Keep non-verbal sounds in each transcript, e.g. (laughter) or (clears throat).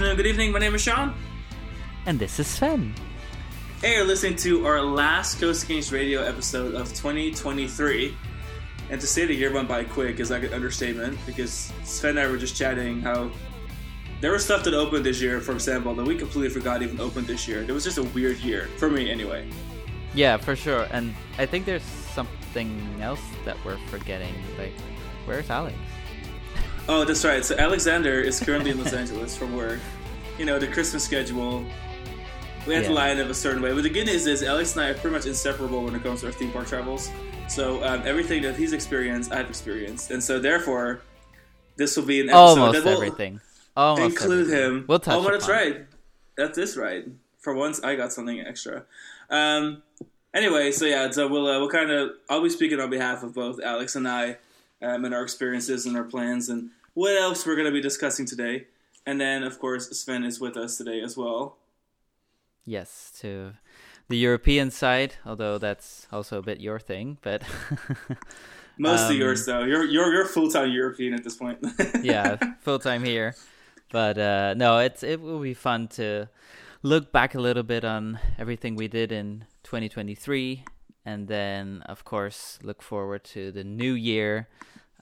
afternoon, good evening. My name is Sean. And this is Sven. Hey, you're listening to our last Coaster Kings Radio episode of 2023. And to say the year went by quick is like an understatement because Sven and I were just chatting how there was stuff that opened this year, for example, that we completely forgot even opened this year. It was just a weird year, for me anyway. Yeah, for sure. And I think there's something else that we're forgetting. Like, where's Alex? Oh, that's right. So Alexander is currently in Los (laughs) Angeles for work. You know, the Christmas schedule. We had to line up a certain way. But the good news is, Alex and I are pretty much inseparable when it comes to our theme park travels. So um, everything that he's experienced, I've experienced. And so therefore, this will be an episode Almost that will everything. Almost include everything. him. We'll touch Oh, but that's right. That is right. For once, I got something extra. Um, anyway, so yeah, so we'll uh, we'll kind of I'll be speaking on behalf of both Alex and I, um, and our experiences and our plans and what else we're going to be discussing today. And then, of course, Sven is with us today as well. Yes, to the European side, although that's also a bit your thing, but (laughs) Mostly Um, yours, though. You're you're you're full time European at this point. (laughs) yeah, full time here. But uh, no, it's it will be fun to look back a little bit on everything we did in 2023, and then of course look forward to the new year.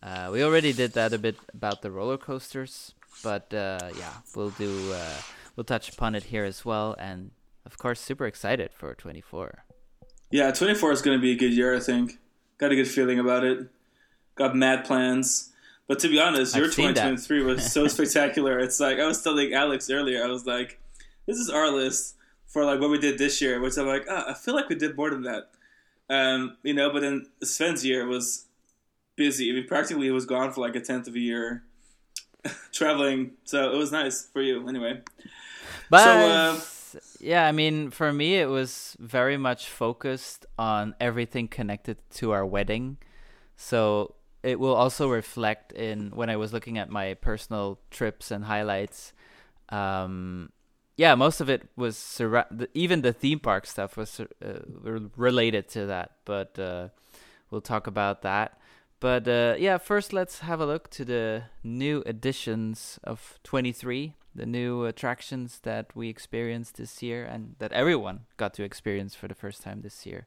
Uh, we already did that a bit about the roller coasters, but uh, yeah, we'll do uh, we'll touch upon it here as well, and of course, super excited for 24. Yeah, 24 is going to be a good year, I think. Got a good feeling about it. Got mad plans. But to be honest, your I've seen 2023 was so (laughs) spectacular. It's like, I was telling Alex earlier, I was like, this is our list for like what we did this year, which I'm like, ah, I feel like we did more than that. Um, you know, but then Sven's year was busy. I mean, practically he was gone for like a tenth of a year (laughs) traveling. So it was nice for you anyway. But uh, yeah, I mean, for me, it was very much focused on everything connected to our wedding. So it will also reflect in when I was looking at my personal trips and highlights. Um, yeah, most of it was the, even the theme park stuff was uh, related to that, but uh, we'll talk about that. But uh, yeah, first let's have a look to the new editions of 23, the new attractions that we experienced this year and that everyone got to experience for the first time this year.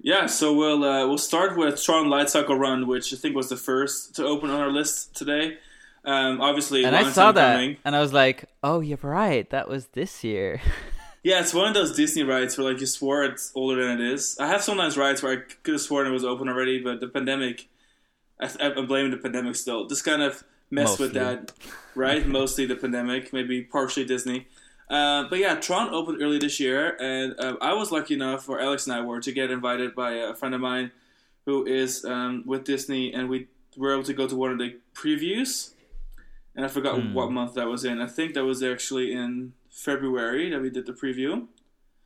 Yeah, so we'll uh, we'll start with Tron Light Cycle Run, which I think was the first to open on our list today. Um, obviously, And I saw that coming. and I was like, "Oh, you're right. That was this year." (laughs) Yeah, it's one of those Disney rides where like you swore it's older than it is. I have sometimes rides where I could have sworn it was open already, but the pandemic, I, I'm blaming the pandemic still. Just kind of messed with that, right? (laughs) Mostly the pandemic, maybe partially Disney. Uh, but yeah, Tron opened early this year, and uh, I was lucky enough, or Alex and I were, to get invited by a friend of mine who is um, with Disney, and we were able to go to one of the previews. And I forgot Hmm. what month that was in. I think that was actually in February that we did the preview.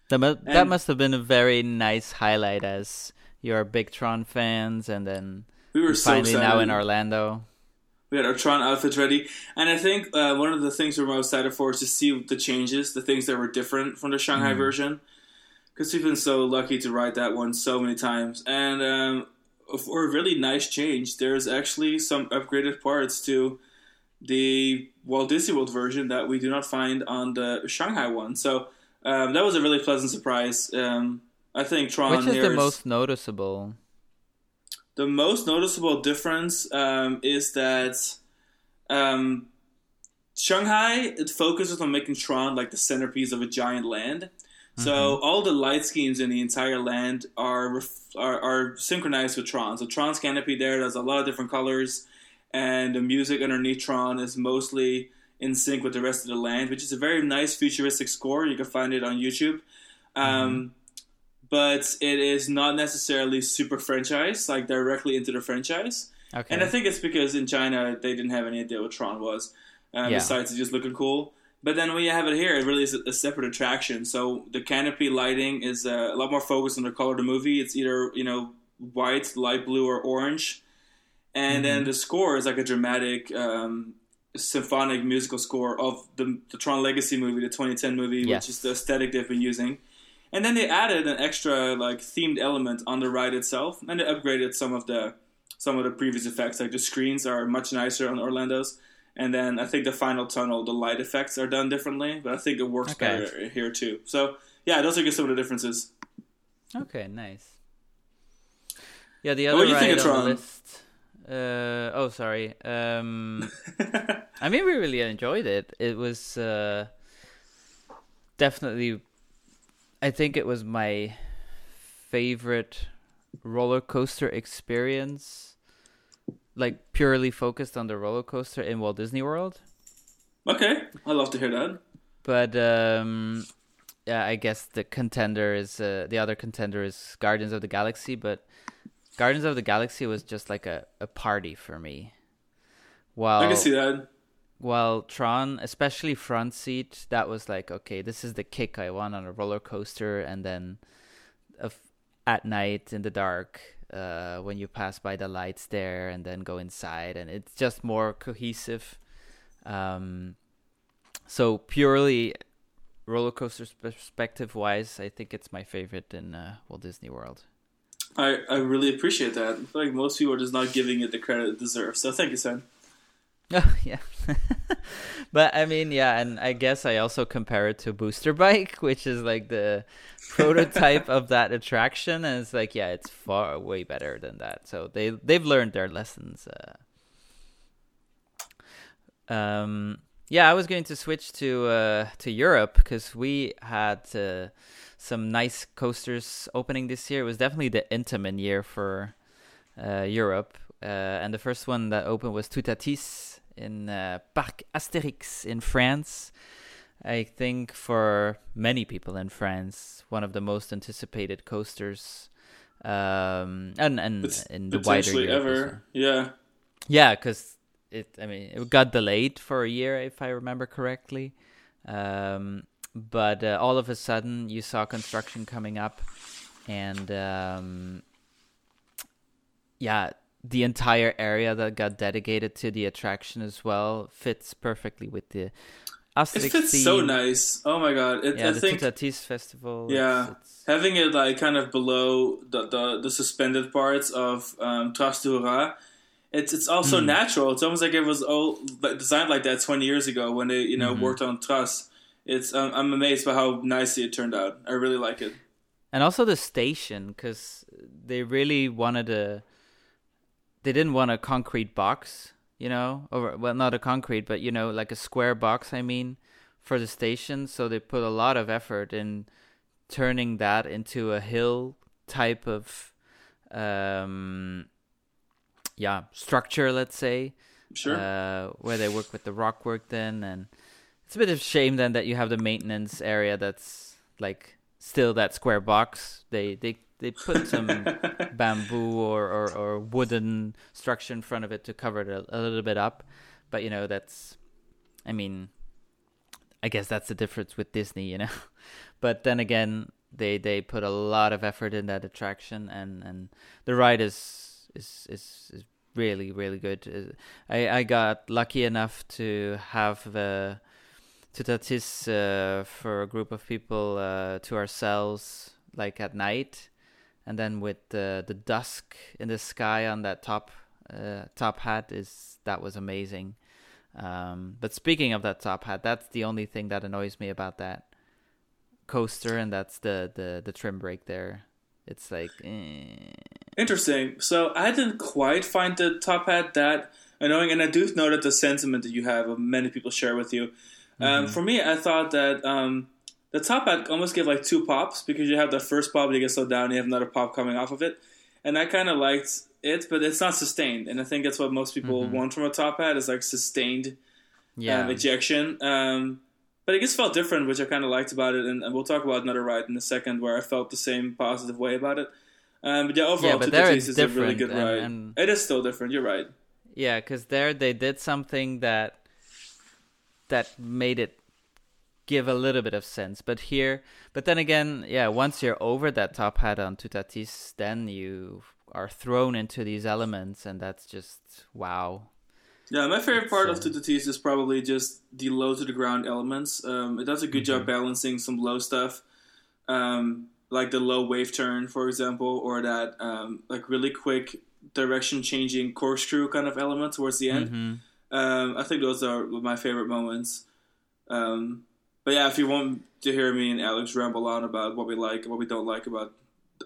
that, mu- that must have been a very nice highlight as you're big Tron fans and then We were so finally excited. now in Orlando. We had our Tron outfits ready, and I think uh, one of the things we we're most excited for is to see the changes, the things that were different from the Shanghai version, because we've been so lucky to ride that one so many times. And um, for a really nice change, there's actually some upgraded parts to the Walt Disney World version that we do not find on the Shanghai one. So um, that was a really pleasant surprise. Um, I think Tron Which is the most noticeable? The most noticeable difference um, is that um, Shanghai it focuses on making Tron like the centerpiece of a giant land. So all the light schemes in the entire land are, ref- are are synchronized with Tron. So Tron's canopy there does a lot of different colors, and the music underneath Tron is mostly in sync with the rest of the land, which is a very nice futuristic score. You can find it on YouTube. Um, but it is not necessarily super franchise, like directly into the franchise. Okay. And I think it's because in China they didn't have any idea what Tron was, uh, Yeah. besides it just looking cool. But then when you have it here, it really is a, separate attraction. So the canopy lighting is uh, a lot more focused on the color of the movie. It's either you know white, light blue, or orange. And then the score is like a dramatic um, symphonic musical score of the, the Tron Legacy movie, the 2010 movie, Yes. which is the aesthetic they've been using. And then they added an extra like themed element on the ride itself, and they upgraded some of the some of the previous effects. Like the screens are much nicer on Orlando's, and then I think the final tunnel, the light effects are done differently, but I think it works Okay. better here too. So yeah, those are just some of the differences. Okay, nice. Yeah, the What other do you think ride of on the list. Uh, oh, sorry. Um, (laughs) I mean, we really enjoyed it. It was uh, definitely. I think it was my favorite roller coaster experience, like purely focused on the roller coaster in Walt Disney World. okay, I love to hear that. But um, yeah, I guess the contender is uh, the other contender is Guardians of the Galaxy. But Guardians of the Galaxy was just like a, a party for me. While I can see that. While Tron, especially front seat, that was like okay, this is the kick I want on a roller coaster, and then at night in the dark. Uh, when you pass by the lights there and then go inside and it's just more cohesive um, so purely roller coaster perspective wise, I think it's my favorite in uh, Walt Disney World. I, I really appreciate that. I feel like most people are just not giving it the credit it deserves. So thank you, Sam. (laughs) Oh yeah, (laughs) but I mean, yeah, and I guess I also compare it to Booster Bike, (laughs) which is like the prototype of that attraction, and it's like, yeah, it's far way better than that. So they they've learned their lessons. Uh, um, yeah, I was going to switch to uh, to Europe because we had uh, some nice coasters opening this year. It was definitely the Intamin year for uh, Europe, uh, and the first one that opened was Toutatis in uh, Parc Astérix in France. I think for many people in France, one of the most anticipated coasters, um, and and Pot- in the wider Europe ever. Yeah. Yeah, because it. I mean, it got delayed for a year, if I remember correctly. Um, but uh, all of a sudden, you saw construction coming up, and um, yeah, the entire area that got dedicated to the attraction as well fits perfectly with the. Asterix It fits so nice. Oh my god. It, Yeah, I the think Toutatis festival. Yeah. it's- it's- having it like kind of below the the, the suspended parts of um, Rat, it's it's also Hmm. natural. It's almost like it was all designed like that twenty years ago when they you know Mhm. worked on Trace. It's um, I'm amazed by how nicely it turned out. I really like it. and also the station because they really wanted a they didn't want a concrete box you know or well not a concrete but you know like a square box i mean for the station. So they put a lot of effort in turning that into a hill type of um yeah structure let's say Sure. uh, where they work with the rock work then. And it's a bit of a shame then that you have the maintenance area that's like still that square box. They they they put some (laughs) bamboo or, or, or wooden structure in front of it to cover it a, a little bit up. But you know that's i mean i guess that's the difference with disney you know? (laughs) But then again they they put a lot of effort in that attraction and and the ride is is is, is really really good. Uh, i i got lucky enough to have the Toutatis uh, for a group of people uh, to ourselves like at night and then with the the dusk in the sky on that top uh, top hat is that was amazing um, but speaking of that top hat that's the only thing that annoys me about that coaster and that's the the the trim brake there it's like eh. Interesting. So I didn't quite find the top hat that annoying, and I do know that the sentiment that you have, many people share with you. Um, for me, I thought that um, the top hat almost gave like two pops because you have the first pop, you get slowed down, you have another pop coming off of it, and I kind of liked it, but it's not sustained, and I think that's what most people want from a top hat is like sustained yeah um, ejection. Um, but it just felt different, which I kind of liked about it, and, and we'll talk about another ride in a second where I felt the same positive way about it. Um, but yeah, overall, Yeah, but there it's is a really good and- ride. and- It is still different. You're right. Yeah, because there they did something that that made it give a little bit of sense. But here, but then again, yeah, once you're over that top hat on Toutatis, then you are thrown into these elements, and that's just wow. Yeah, my favorite part of So- Toutatis is probably just the low to the ground elements. Um, it does a good Mm-hmm. job balancing some low stuff, um, like the low wave turn, for example, or that um, like really quick direction changing corkscrew kind of element towards the end. hmm Um, I think those are my favorite moments. Um, but yeah, if you want to hear me and Alex ramble on about what we like and what we don't like about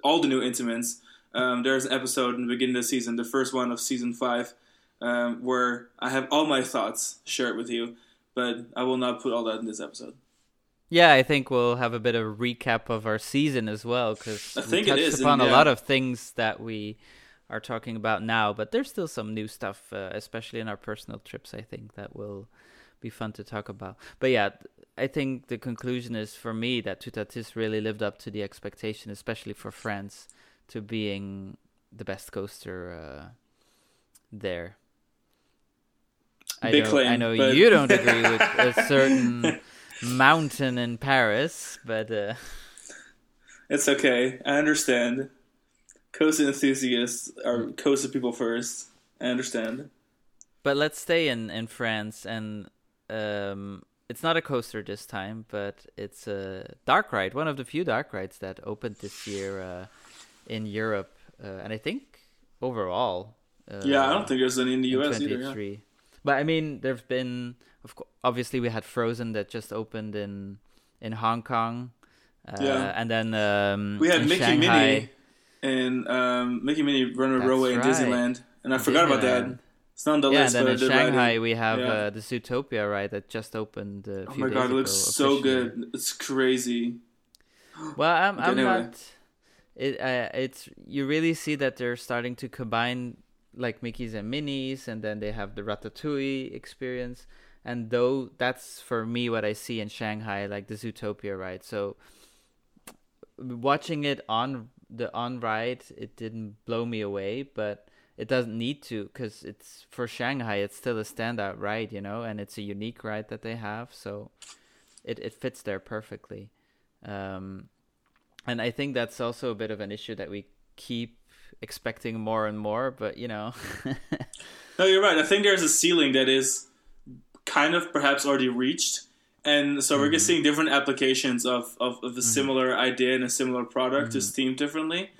all the new Intamins, um, there's an episode in the beginning of the season, the first one of season five, um, where I have all my thoughts shared with you, but I will not put all that in this episode. Yeah, I think we'll have a bit of a recap of our season as well because we touched is, upon and a lot of things that we are talking about now, but there's still some new stuff, uh, especially in our personal trips. I think that will be fun to talk about. But yeah, I think the conclusion is for me that Toutatis really lived up to the expectation, especially for France, to being the best coaster uh, there. I Big know, claim, I know but- you don't (laughs) agree with a certain mountain in Paris, but uh, It's okay. I understand. Coaster enthusiasts are Coaster people first. I understand. but let's stay in in France and um it's not a coaster this time, but it's a dark ride, one of the few dark rides that opened this year uh, in Europe, uh, and I think overall. Uh, yeah, I don't think there's any in the in US either. Yeah. But I mean, there's been, of course, obviously we had Frozen that just opened in in Hong Kong, uh, Yeah. and then um, We had Mickey Shanghai, Minnie and um, Mickey Minnie Runner That's Railway in. Disneyland, and I forgot about that. It's not on the yeah, list, and then in Shanghai it. we have Yeah. uh, the Zootopia ride that just opened uh, a Oh my god, it looks so good. It's crazy. Well, I'm I'm anyway. not. It uh, it's you really see that they're starting to combine like Mickey's and Minnie's, and then they have the Ratatouille experience, and though that's for me what I see in Shanghai, like the Zootopia ride. So watching it on the on ride, it didn't blow me away, but it doesn't need to because it's for Shanghai. It's still a standout ride, you know, and it's a unique ride that they have, so it it fits there perfectly. Um, and I think that's also a bit of an issue that we keep expecting more and more, but you know, (laughs) No, you're right. I think there's a ceiling that is kind of perhaps already reached. And so we're just mm-hmm. seeing different applications of, of, of a mm-hmm. similar idea and a similar product, just mm-hmm. themed differently.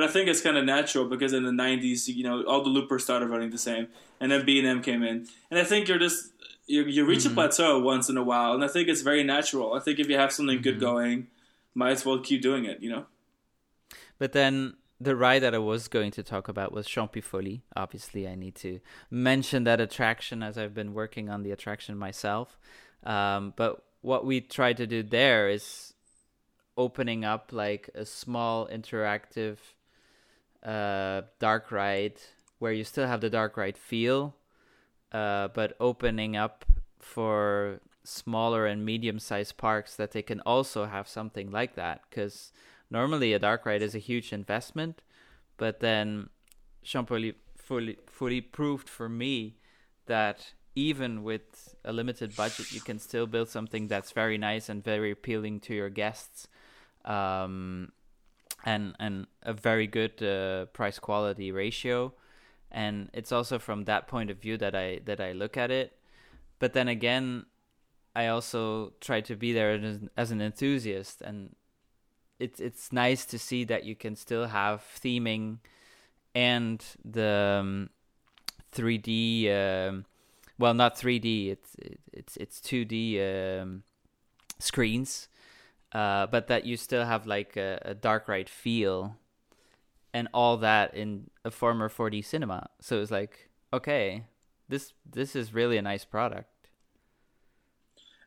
But I think it's kind of natural because in the 90s, you know, all the loopers started running the same. And then B&M came in. And I think you're just, you, you reach a plateau once in a while. And I think it's very natural. I think if you have something good going, might as well keep doing it, you know? but then the ride that I was going to talk about was Champifoli. Obviously, I need to mention that attraction as I've been working on the attraction myself. Um, but what we try to do there is opening up like a small interactive uh, dark ride where you still have the dark ride feel, uh, but opening up for smaller and medium sized parks that they can also have something like that. Because normally a dark ride is a huge investment, but then Champoli fully, fully proved for me that even with a limited budget, you can still build something that's very nice and very appealing to your guests. Um, and and a very good uh, price quality ratio. And it's also from that point of view that I that I look at it. But then again I also try to be there as, as an enthusiast. And it's it's nice to see that you can still have theming and the um, 3D um, well not 3D it's it's it's 2D um, screens uh, but that you still have like a, a dark ride feel and all that in a former 4D cinema. So it's like, okay, this this is really a nice product.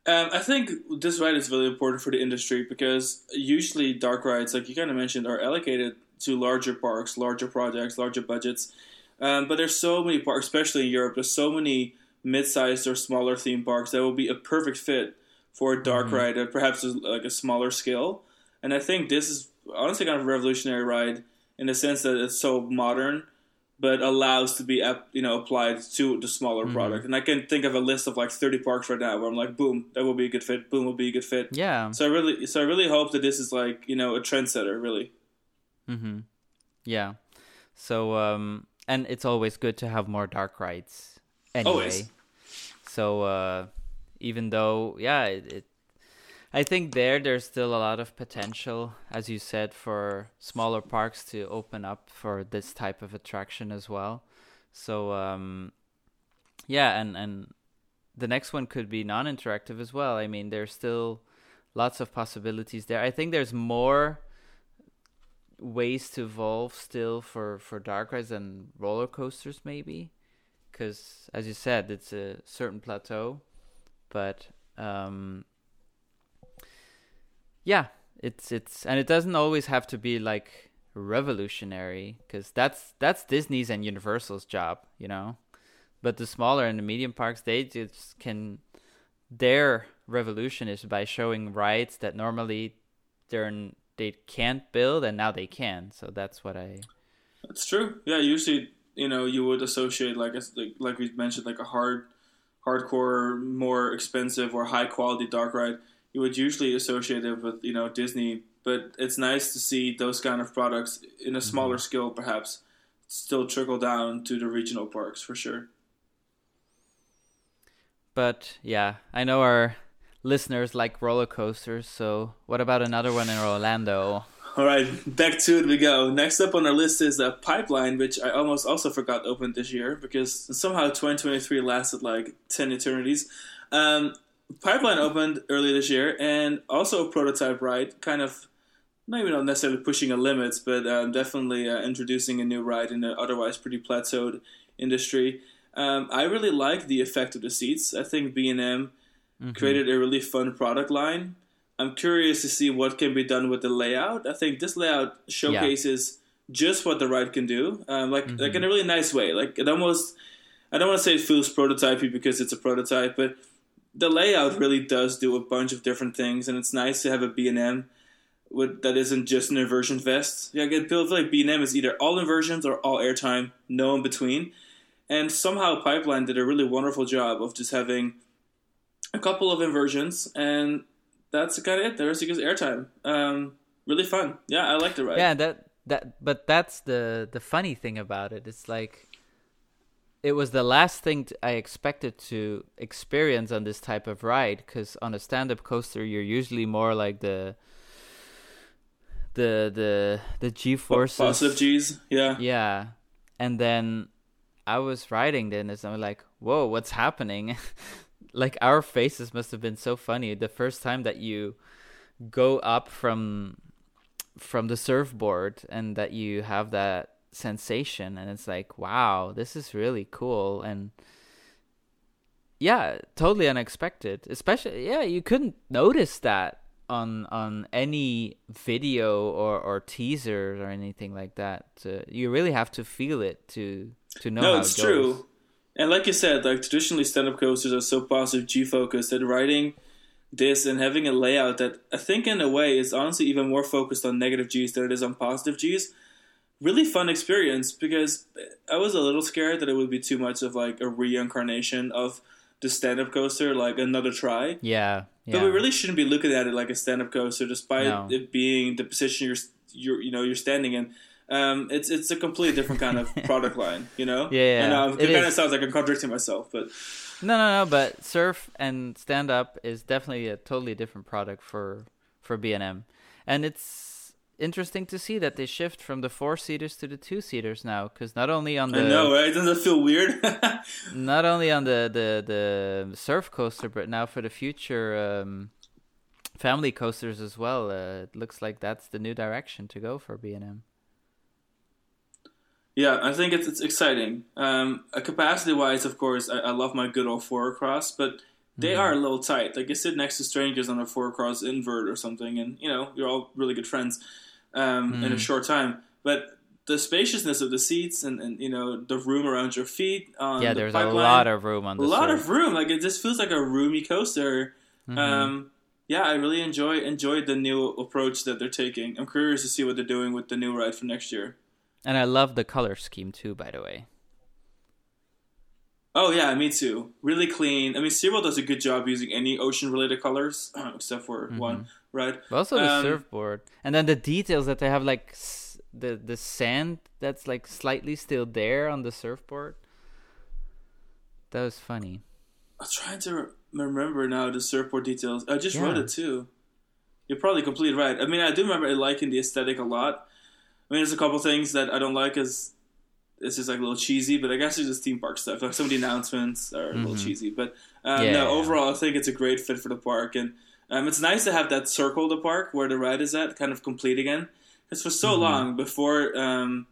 Um, I think this ride is really important for the industry because usually dark rides, like you kind of mentioned, are allocated to larger parks, larger projects, larger budgets. Um, but there's so many parks, especially in Europe. There's so many mid-sized or smaller theme parks that will be a perfect fit for a dark ride at perhaps a, like a smaller scale. And I think this is honestly kind of a revolutionary ride in the sense that it's so modern, but allows to be you know applied to the smaller product. And I can think of a list of like 30 parks right now where I'm like, boom, that will be a good fit. Boom, will be a good fit. Yeah. So I really, so I really hope that this is like you know a trendsetter. Really, Mm-hmm. Yeah. So um, and it's always good to have more dark rides. Anyway. Always. So uh, even though, yeah, it, it I think there there's still a lot of potential, as you said, for smaller parks to open up for this type of attraction as well. So um, yeah, and and the next one could be non-interactive as well. I mean, there's still lots of possibilities there. I think there's more ways to evolve still for for dark rides and roller coasters maybe because as you said it's a certain plateau but um yeah it's it's and it doesn't always have to be like revolutionary because that's that's disney's and universal's job you know? But the smaller and the medium parks they just can their revolution is by showing rides that normally they're they can't build and now they can so that's what i that's true. Yeah usually you know you would associate like a, like, like we mentioned like a hard hardcore more expensive or high quality dark ride you would usually associate it with you know disney but it's nice to see those kind of products in a smaller mm-hmm. scale perhaps still trickle down to the regional parks for sure but yeah i know our listeners like roller coasters. So, what about another one in Orlando? All right, back to it we go. Next up on our list is a pipeline, which I almost also forgot opened this year because somehow 2023 lasted like 10 eternities. Um, pipeline opened earlier this year and also a prototype ride, kind of not even necessarily pushing a limit, but um, definitely uh, introducing a new ride in an otherwise pretty plateaued industry. Um, I really like the effect of the seats. I think B&M mm-hmm. created a really fun product line. I'm curious to see what can be done with the layout. I think this layout showcases yeah. just what the ride can do, um, like mm-hmm. like in a really nice way. Like it almost, I don't want to say it feels prototypey because it's a prototype, but the layout really does do a bunch of different things, and it's nice to have a B&M with that isn't just an inversion vest. Yeah, it feels like B&M is either all inversions or all airtime, no in between. And somehow Pipeline did a really wonderful job of just having a couple of inversions, and that's kind of it. The rest is airtime. Um, really fun. Yeah, I liked the ride. Yeah, that that. But that's the the funny thing about it. It's like it was the last thing I expected to experience on this type of ride. Because on a stand-up coaster, you're usually more like the the the the G forces, positive G's. Yeah. Yeah, and then I was riding then and I'm like, "Whoa, what's happening?" (laughs) like our faces must have been so funny the first time that you go up from from the surfboard and that you have that sensation and it's like wow this is really cool and yeah totally unexpected. Especially yeah you couldn't notice that on on any video or or teasers or anything like that uh, you really have to feel it to to know no it's it true and like you said, like traditionally stand-up coasters are so positive G focused that writing this and having a layout that I think in a way is honestly even more focused on negative G's than it is on positive G's. Really fun experience because I was a little scared that it would be too much of like a reincarnation of the stand-up coaster, like another try. Yeah, yeah. But we really shouldn't be looking at it like a stand-up coaster, despite no. it being the position you're, you're, you know, you're standing in um, it's it's a completely different kind of (laughs) product line, you know. Yeah, yeah. And, uh, it, it kind of sounds like I'm contradicting myself, but no, no, no. But surf and stand up is definitely a totally different product for for B and M, and it's interesting to see that they shift from the four seaters to the two seaters now. Because not only on the I know, right? Doesn't it feel weird? (laughs) (laughs) not only on the the the surf coaster, but now for the future. Um, family coasters as well. Uh, it looks like that's the new direction to go for B and M. Yeah, I think it's it's exciting. Um, capacity wise, of course, I, I, love my good old four across, but they mm-hmm. are a little tight. Like you sit next to strangers on a four across invert or something, and you know you're all really good friends um, mm-hmm. in a mm. short time. But the spaciousness of the seats and, and you know the room around your feet. yeah, the there's pipeline, a lot of room on the. A lot surf. of room. Like it just feels like a roomy coaster. Mm-hmm. Um, yeah, I really enjoy enjoyed the new approach that they're taking. I'm curious to see what they're doing with the new ride for next year. And I love the color scheme too, by the way. Oh yeah, me too. Really clean. I mean, SeaWorld does a good job using any ocean-related colors, (clears throat) except for mm-hmm. one, right? But also the um, surfboard, and then the details that they have, like s- the the sand that's like slightly still there on the surfboard. That was funny. I'm trying to remember now the surfboard details. I just yeah. wrote it too. You're probably completely right. I mean, I do remember liking the aesthetic a lot. I mean, there's a couple things that I don't like. Is it's just like a little cheesy. But I guess it's just theme park stuff. Like some of the announcements are a little Mhm. cheesy, but um, Yeah, no. Overall, I think it's a great fit for the park, and um, it's nice to have that circle of the park where the ride is at, kind of complete again. Because for so Mhm. long before um,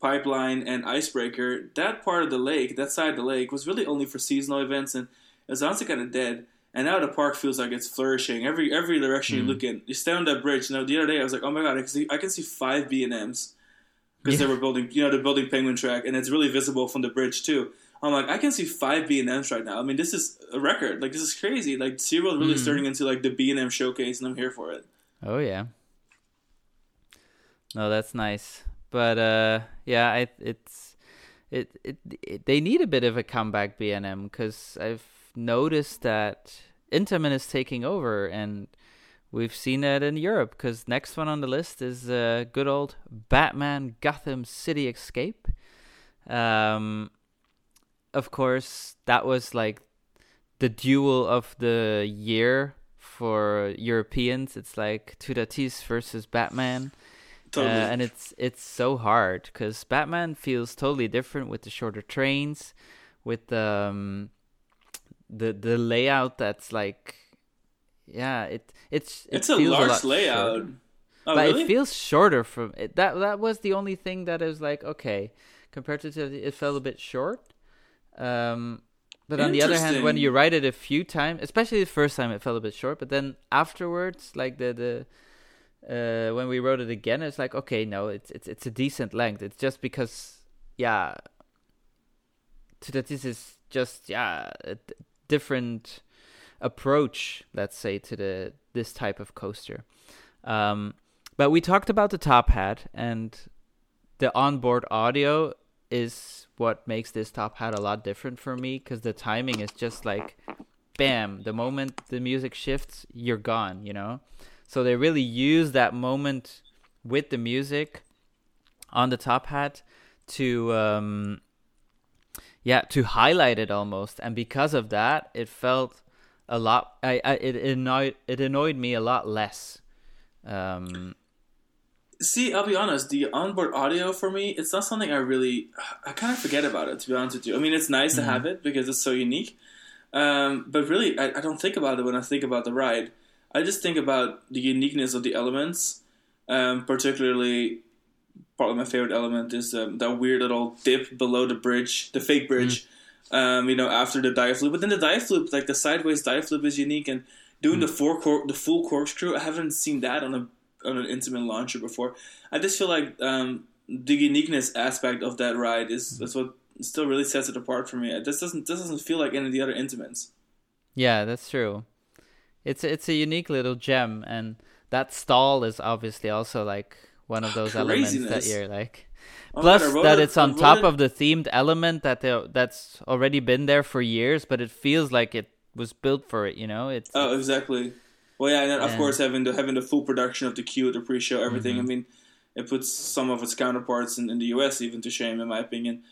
Pipeline and Icebreaker, that part of the lake, that side of the lake, was really only for seasonal events, and it was honestly kind of dead. And now the park feels like it's flourishing. Every every direction you Mm. look in, you stand on that bridge. You know, the other day I was like, oh my god, I can see, I can see five B and M's because Yeah. they were building, you know, they're building Penguin Trek, and it's really visible from the bridge too. I'm like, I can see five B and M's right now. I mean, this is a record. Like, this is crazy. Like, SeaWorld really Mm. turning into like the B and M showcase, and I'm here for it. Oh yeah. No, that's nice. But uh yeah, I it's it, it, it they need a bit of a comeback B&M cuz I've noticed that Intamin is taking over and we've seen that in Europe cuz next one on the list is uh good old Batman Gotham City Escape. Um of course, that was like the duel of the year for Europeans. It's like Toutatis versus Batman. Totally. Uh, and it's it's so hard because Batman feels totally different with the shorter trains, with the um, the the layout that's like, yeah, it it's it it's a large lot layout. shorter. Oh, but really? it feels shorter from it. That that was the only thing that is like okay, compared to it felt a bit short. Um, but on the other hand, when you write it a few times, especially the first time, it felt a bit short. But then afterwards, like the the uh, when we wrote it again, it's like okay, no, it's it's it's a decent length. It's just because yeah, Toutatis is just yeah a different approach, let's say, to the this type of coaster. Um, but we talked about the top hat and the onboard audio is what makes this top hat a lot different for me because the timing is just like bam the moment the music shifts you're gone you know so they really use that moment with the music on the top hat to um yeah to highlight it almost and because of that it felt a lot i, I it annoyed it annoyed me a lot less um See, I'll be honest. The onboard audio for me, it's not something I really. I kind of forget about it. To be honest with you, I mean, it's nice to have it because it's so unique. Um, but really, I, I don't think about it when I think about the ride. I just think about the uniqueness of the elements. Um, particularly, probably my favorite element is um, that weird little dip below the bridge, the fake bridge. Um, you know, after the dive loop. But then the dive loop, like the sideways dive loop, is unique. And doing the four cor- the full corkscrew, I haven't seen that on a on an Intamin launcher before. I just feel like um, the uniqueness aspect of that ride is that's what still really sets it apart for me. It just doesn't this doesn't feel like any of the other Intamins. Yeah, that's true. It's it's a unique little gem, and that stall is obviously also like one of those elements that Craziness. you're like. Oh Plus God, that it- it's on top it- of the themed element that they, that's already been there for years, but it feels like it was built for it. You know, it's Oh, exactly. Well, yeah, and then, of And- course having the having the full production of the queue, the pre-show, everything. Mm-hmm. I mean, it puts some of its counterparts in, in the US even to shame, in my opinion.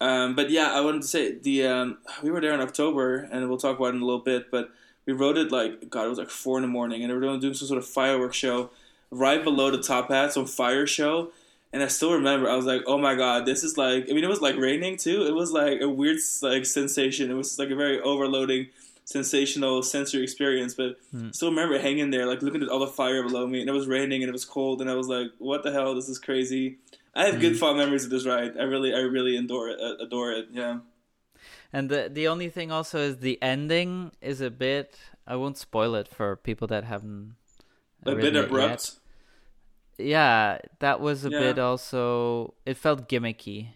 Um, but yeah, I wanted to say the um, we were there in October, and we'll talk about it in a little bit. But we wrote it like God, it was like four in the morning, and they were doing, doing some sort of fireworks show right below the top hat, some fire show. And I still remember, I was like, "Oh my god, this is like." I mean, it was like raining too. It was like a weird like sensation. It was like a very overloading, sensational sensory experience. But Hmm. still remember hanging there, like looking at all the fire below me, and it was raining and it was cold, and I was like, "What the hell? This is crazy." I have Hmm. good fond memories of this ride. I really, I really adore it. uh, Adore it. Yeah. And the the only thing also is the ending is a bit. I won't spoil it for people that haven't. A bit abrupt. Yeah, that was a Yeah. bit also. It felt gimmicky,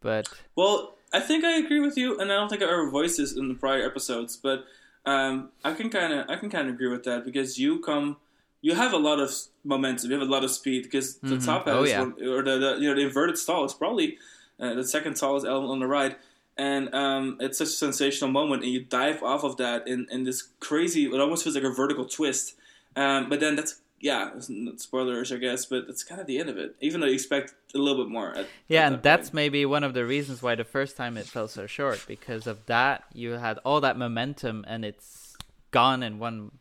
but Well, I think I agree with you, and I don't think I ever voiced this in the prior episodes, but um, I can kind of I can kind of agree with that because you come, you have a lot of momentum, you have a lot of speed because the Mhm. top hat Oh, yeah. one, or the, the you know the inverted stall is probably uh, the second tallest element on the ride. And um, it's such a sensational moment, and you dive off of that in, in this crazy. It almost feels like a vertical twist. Um, but then that's yeah, it's not spoilers, I guess, but it's kind of the end of it. Even though you expect a little bit more. At, yeah, at and that that's point. maybe one of the reasons why the first time it felt so short because of that. You had all that momentum, and it's gone in one.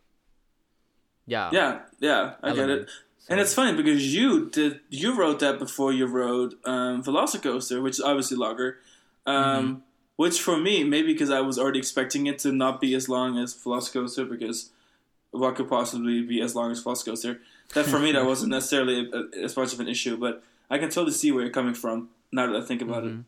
Yeah. yeah, yeah, I get element. it. And it's funny because you did you wrote that before you wrote um, Velocicoaster, which is obviously longer. Um, Mm-hmm. Which for me, maybe because I was already expecting it to not be as long as Velocicoaster, because what could possibly be as long as Velocicoaster? That for me, that wasn't necessarily a, a, as much of an issue, but I can totally see where you're coming from now that I think about Mm-hmm.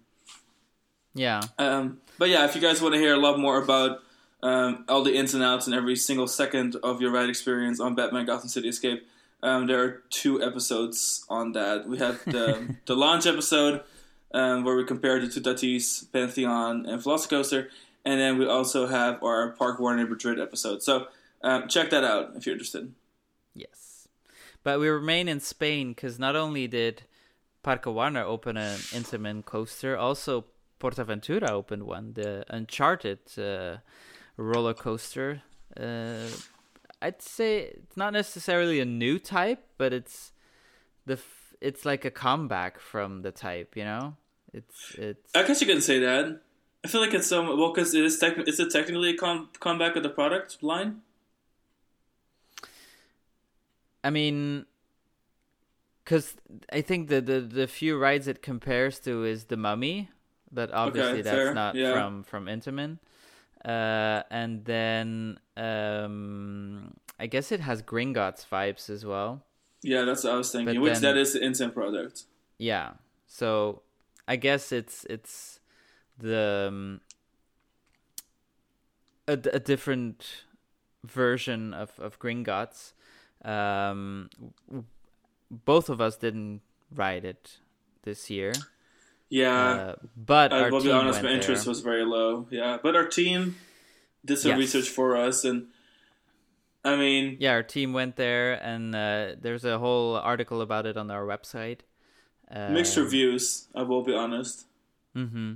yeah. Um, but yeah, if you guys want to hear a lot more about um, all the ins and outs and every single second of your ride experience on Batman Gotham City Escape, um, there are two episodes on that. We have the (laughs) the launch episode um, where we compared the Toutatis, Pantheon, and Velocicoaster, and then we also have our Parque Warner Madrid episode. So um, check that out if you're interested. Yes. But we remain in Spain because not only did Parque Warner open an Intamin coaster, also Portaventura opened one, the Uncharted uh, roller coaster. Uh, I'd say it's not necessarily a new type, but it's the f- it's like a comeback from the type, you know. It's it's I guess you can say that. I feel like it's um well because it is tech- is it technically a com- comeback of the product line? I mean, because I think the, the the few rides it compares to is the Mummy, but obviously that's fair, not yeah. from from Intamin. Uh, and then um, I guess it has Gringotts vibes as well. Yeah, that's what I was thinking. But Which then- that is the instant product. Yeah, so I guess it's it's the um, a, a different version of of Gringotts. Um, both of us didn't ride it this year, Yeah, uh, but I our will team be honest, my interest there. was very low. Yeah, but our team did some Yes. research for us, and I mean, Yeah, our team went there, and uh, there's a whole article about it on our website. Uh, mixed reviews. I will be honest. Mm-hmm.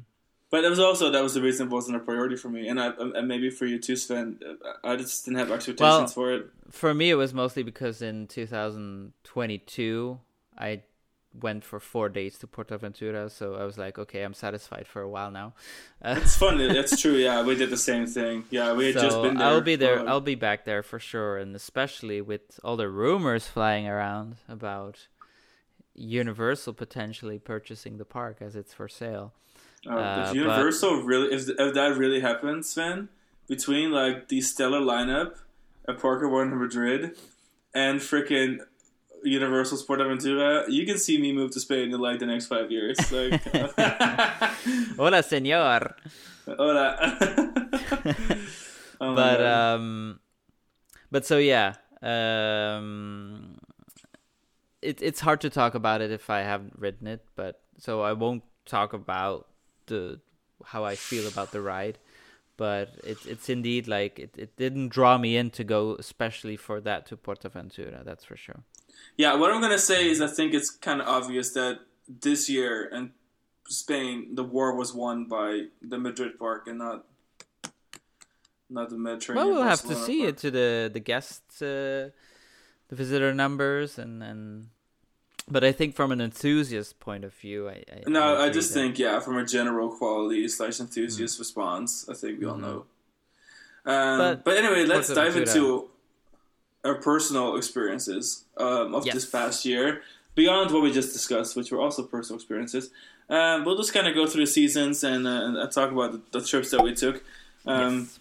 But it was also that was the reason it wasn't a priority for me, and I and maybe for you too, Sven. I just didn't have expectations Well, for it. For me, it was mostly because in 2022, I went for four days to Portaventura, so I was like, okay, I'm satisfied for a while now. Uh, (laughs) It's fun. That's true. Yeah, we did the same thing. Yeah, we had just been there. I'll be there. for- I'll be back there for sure, and especially with all the rumors flying around about Universal potentially purchasing the park as it's for sale. Oh, Uh, if but- Universal really, if, if that really happens, Sven, between like the stellar lineup at Parque Warner Madrid and freaking Universal Sport Sportaventura, you can see me move to Spain in like the next five years. Like, (laughs) (laughs) Hola, señor. hola. (laughs) oh but um but so yeah um it, it's hard to talk about it if i haven't written it but so i won't talk about the how i feel about the ride but it, it's indeed like it, it didn't draw me in to go especially for that to portaventura that's for sure yeah, what I'm gonna say is I think it's kind of obvious that this year in Spain the war was won by the Madrid park and not not the Mediterranean. well we'll have to see park. it to the the guest uh, the visitor numbers and and but i think from an enthusiast point of view i, I No, I agree just that- think yeah, from a general quality slash enthusiast response, I think we all know. Um, but, But- anyway, let's dive into our personal experiences um, of Yes. this past year beyond what we just discussed, which were also personal experiences. Um, we'll just kind of go through the seasons and, uh, and uh, talk about the, the trips that we took. Um, yes.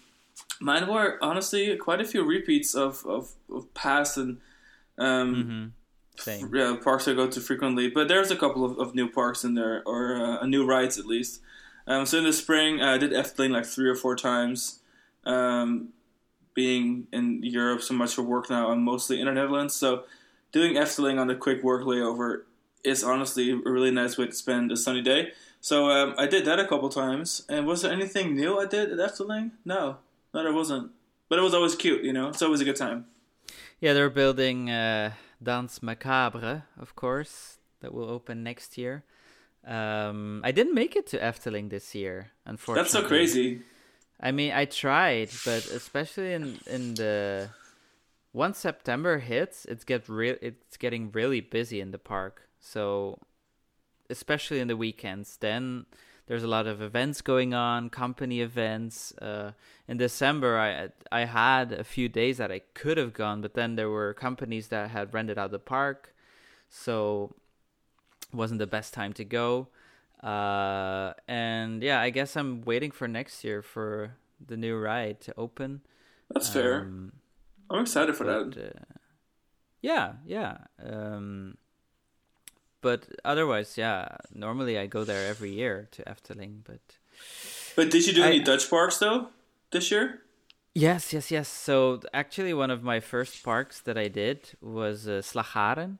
Mine were honestly quite a few repeats of, of, of past and um, yeah, parks I go to frequently, but there's a couple of, of new parks in there, or uh, new rides at least. Um, so in the spring, I did Efteling like three or four times. Um, being in Europe so much for work now, I'm mostly in the Netherlands, so doing Efteling on the quick work layover is honestly a really nice way to spend a sunny day. So um, I did that a couple times. And was there anything new I did at Efteling? No, no, there wasn't. But it was always cute, you know. It's always a good time. Yeah, they're building uh, Danse Macabre, of course, that will open next year. Um, I didn't make it to Efteling this year, unfortunately. That's so crazy. I mean, I tried, but especially in in the once September hits, it's get real. It's getting really busy in the park. So, especially in the weekends, then there's a lot of events going on, company events. Uh, in December, I I had a few days that I could have gone, but then there were companies that had rented out the park, so wasn't the best time to go. Uh, and yeah, I guess I'm waiting for next year for the new ride to open. That's fair. Um, I'm excited for but, that. uh, yeah, yeah. Um, but otherwise, yeah. Normally, I go there every year to Efteling, but But did you do I- any Dutch parks though this year? yes, yes, yes. So actually, one of my first parks that I did was uh, Slagharen,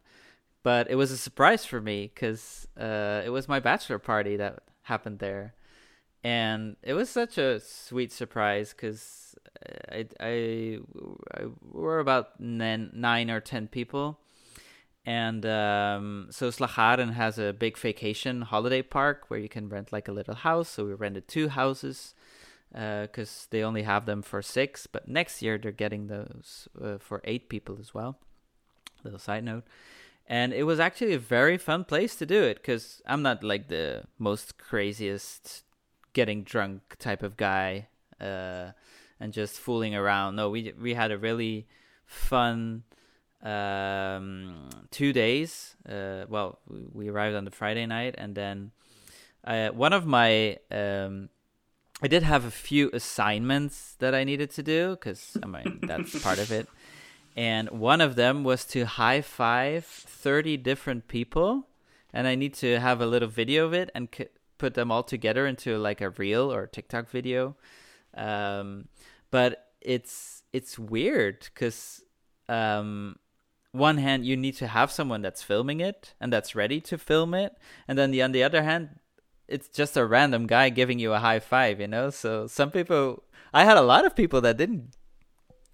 but it was a surprise for me because uh, it was my bachelor party that happened there, and it was such a sweet surprise because I, I, I were about nine, nine or ten people. And um, so Slagharen has a big vacation holiday park where you can rent like a little house. So we rented two houses because they only have them for six. But next year they're getting those uh, for eight people as well. Little side note. And it was actually a very fun place to do it because I'm not like the most craziest getting drunk type of guy uh, and just fooling around. No, we we had a really fun um, two days. Uh, well, we, arrived on the Friday night, and then uh, one of my um, I did have a few assignments that I needed to do because I mean that's part of it. And one of them was to high five 30 different people. And I need to have a little video of it and c- put them all together into like a reel or TikTok video. Um, but it's it's weird because um, one hand you need to have someone that's filming it and that's ready to film it, and then the on the other hand, it's just a random guy giving you a high five. You know, so some people. I had a lot of people that didn't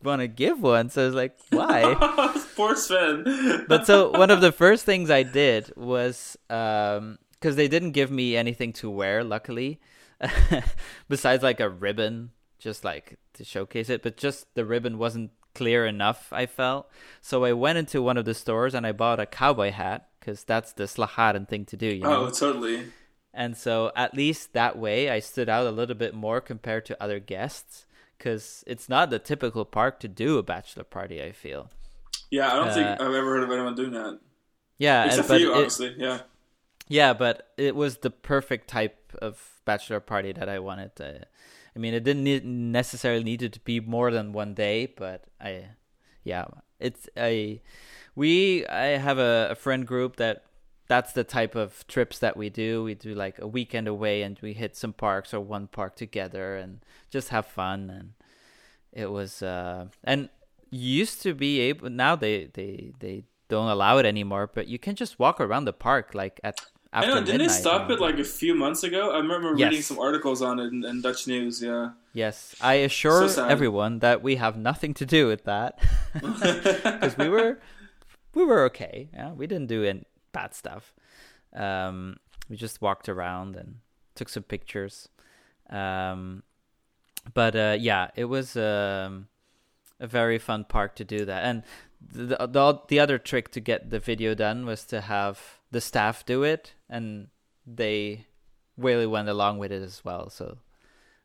want to give one, so I was like, why? (laughs) Poor Sven. but so one of the first things I did was um because they didn't give me anything to wear, luckily, (laughs) besides like a ribbon, just like to showcase it. But just the ribbon wasn't clear enough. I felt so I went into one of the stores and I bought a cowboy hat because that's the Slagharen thing to do. You know? oh, totally. And so at least that way I stood out a little bit more compared to other guests because it's not the typical park to do a bachelor party, I feel. Yeah, I don't think Uh, I've ever heard of anyone doing that. Yeah, and, Except for but you, it- honestly. Yeah. yeah, but it was the perfect type of bachelor party that I wanted. Uh, I mean, it didn't need, necessarily needed to be more than one day, but I, yeah, it's a we I have a, a friend group that that's the type of trips that we do. We do like a weekend away and we hit some parks or one park together and just have fun. And it was uh and used to be able now they they they don't allow it anymore, but you can just walk around the park like at I after know, didn't they midnight stop it like a few months ago? I remember Yes. reading some articles on it in, in Dutch news, yeah. Yes, I assure So everyone that we have nothing to do with that (laughs) because we were we were okay. Yeah, we didn't do any bad stuff. Um, we just walked around and took some pictures. Um, but uh, yeah, it was um, a very fun park to do that. And the, the the other trick to get the video done was to have the staff do it, and they really went along with it as well. So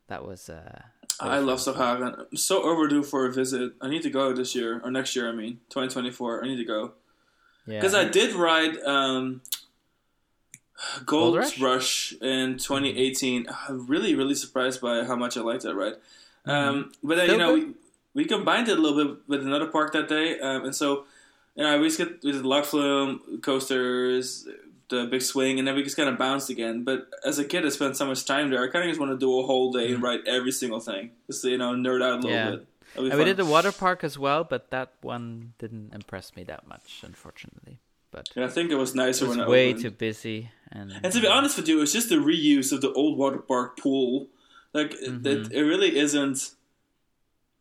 that was. Uh, I love. Sahara. I'm so overdue for a visit. I need to go this year, or next year, I mean, 2024. I need to go. Yeah. Because I did ride um, Gold, Gold Rush? Rush? in 2018. I'm really, really surprised by how much I liked that ride. Um, but then, Mm-hmm. Still you know, good? we, we combined it a little bit with another park that day. Um, and so, you know, we just get we did log flume, coasters, the big swing, and then we just kind of bounced again. But as a kid, I spent so much time there. I kind of just want to do a whole day and ride every single thing. Just you know, nerd out a little Mm-hmm. Yeah. bit. And we did the water park as well, but that one didn't impress me that much, unfortunately. But Yeah, I think it was nicer it was when it way opened. too busy. And, And to be honest with you, it's just the reuse of the old water park pool. Like Mm-hmm. it, it really isn't.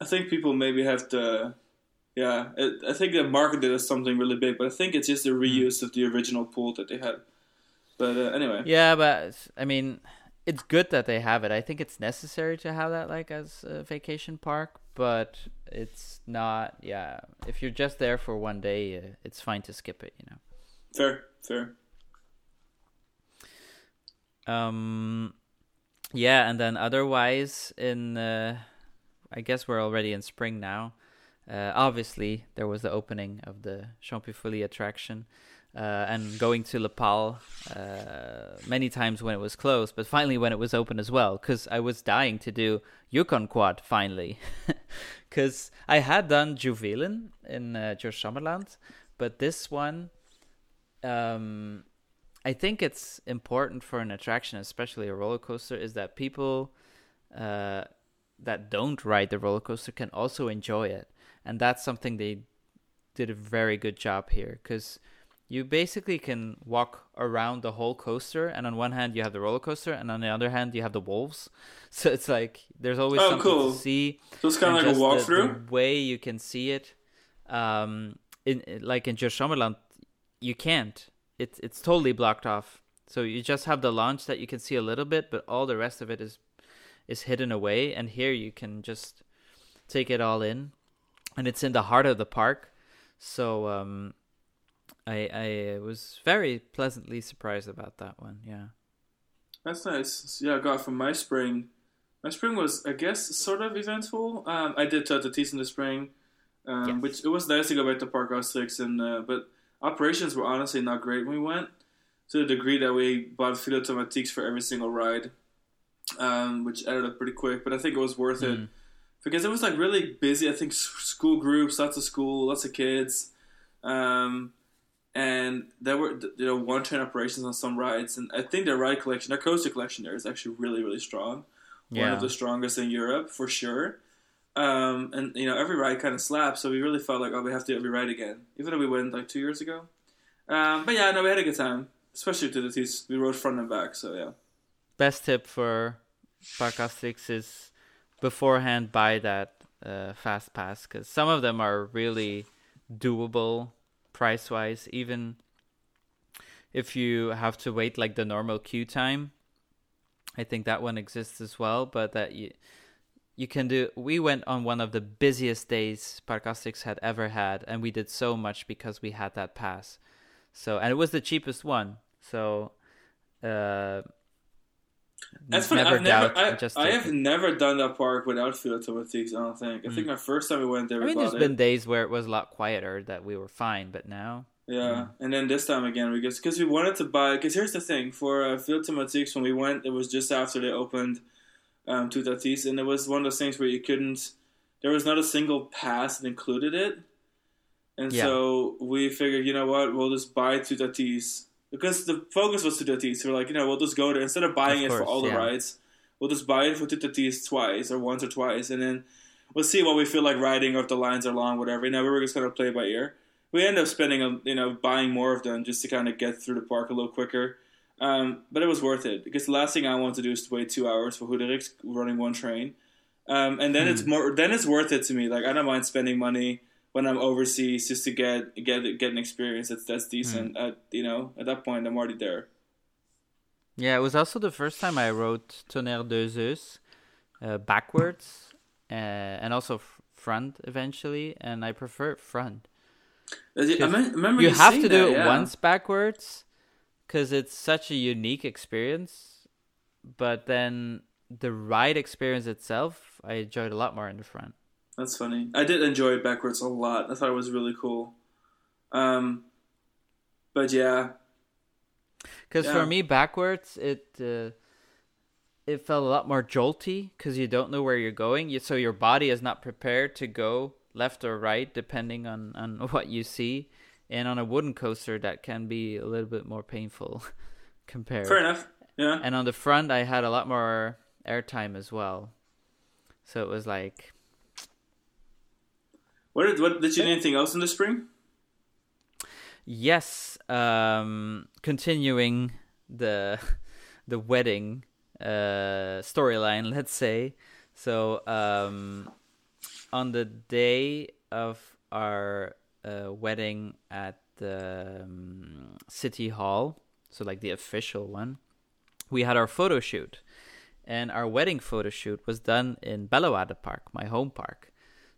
I think people maybe have to. Yeah, it, I think they marketed it as something really big, but I think it's just a reuse of the original pool that they had. But uh, anyway, yeah, but I mean, it's good that they have it. I think it's necessary to have that like as a vacation park, but it's not. Yeah, if you're just there for one day, uh, it's fine to skip it. You know. fair, fair. Um, yeah, and then otherwise, in uh, I guess we're already in spring now. Uh, obviously, there was the opening of the Champifoli attraction, uh, and going to Le Pal uh, many times when it was closed, but finally when it was open as well, because I was dying to do Yukon Quad finally, (laughs) because I had done Juwelen in uh, Sommerland, but this one, um, I think it's important for an attraction, especially a roller coaster, is that people uh, that don't ride the roller coaster can also enjoy it, and that's something they did a very good job here, because you basically can walk around the whole coaster and on one hand you have the roller coaster and on the other hand you have the wolves. (laughs) So it's like there's always oh, something cool. to see so it's kind of like a walkthrough the way you can see it um in like in Djurs Sommerland you can't. It's it's totally blocked off. So you just have the launch that you can see a little bit but all the rest of it is is hidden away and here you can just take it all in and it's in the heart of the park so um I I was very pleasantly surprised about that one. Yeah, that's nice. Yeah, I got from my spring. My spring was, I guess, sort of eventful. Um, I did Toutatis in the spring, um, yes. which it was nice to go back to Parc Asterix, and uh, but operations were honestly not great when we went. To the degree that we bought Fil Automatiques for every single ride, um, which added up pretty quick. But I think it was worth mm. it because it was like really busy. I think school groups, lots of school, lots of kids. Um, and there were you know one train operations on some rides, and I think their ride collection, their coaster collection there is actually really really strong. Yeah. One of the strongest in Europe for sure. Um, and you know every ride kind of slaps, so we really felt like oh we have to do every ride again, even though we went like two years ago. Um, but yeah, no, we had a good time, especially Toutatis. We rode front and back, so yeah. Best tip for Parc Asterix is beforehand buy that uh, fast pass because some of them are really doable price wise even if you have to wait like the normal queue time i think that one exists as well but that you you can do we went on one of the busiest days Parc Asterix had ever had and we did so much because we had that pass. So and it was the cheapest one. So uh that's funny. Never I've never, I, I have never done that park without Fil Automatiques. I don't think. I mm. think my first time we went there. I mean, there's it. been days where it was a lot quieter that we were fine, but now. Yeah, mm. and then this time again, we just because we wanted to buy. Because here's the thing: for uh, Automatiques, when we went, it was just after they opened um, Toutatis, and it was one of those things where you couldn't. There was not a single pass that included it, and yeah. so we figured, you know what, we'll just buy two Tatis because the focus was to Toutatis. So we're like, you know, we'll just go to instead of buying of course, it for all yeah. the rides, we'll just buy it for Toutatis twice or once or twice, and then we'll see what we feel like riding or if the lines are long, whatever. You know, we were just gonna play by ear. We end up spending, a, you know, buying more of them just to kind of get through the park a little quicker. Um, but it was worth it because the last thing I want to do is to wait two hours for Goudurix running one train. Um, and then hmm. it's more, then it's worth it to me. Like I don't mind spending money when I'm overseas just to get get get an experience that's that's decent. Mm. At you know, at that point, I'm already there. Yeah, it was also the first time I wrote Tonnerre de Zeus uh, backwards uh, and also f- front eventually, and I prefer front. I remember you, you have to do it yeah. once backwards because it's such a unique experience, but then the ride experience itself, I enjoyed a lot more in the front. That's funny. I did enjoy backwards a lot. I thought it was really cool. Um, but yeah. Because yeah. for me, backwards, it uh, it felt a lot more jolty because you don't know where you're going. You, so your body is not prepared to go left or right depending on on (laughs) what you see. And on a wooden coaster, that can be a little bit more painful (laughs) compared. Fair enough. Yeah. And on the front, I had a lot more airtime as well. So it was like what did, what did you do anything else in the spring? Yes, um, continuing the (laughs) the wedding uh, storyline, let's say. So um, on the day of our uh, wedding at the um, city hall, so like the official one, we had our photo shoot, and our wedding photo shoot was done in Bellewaerde Park, my home park.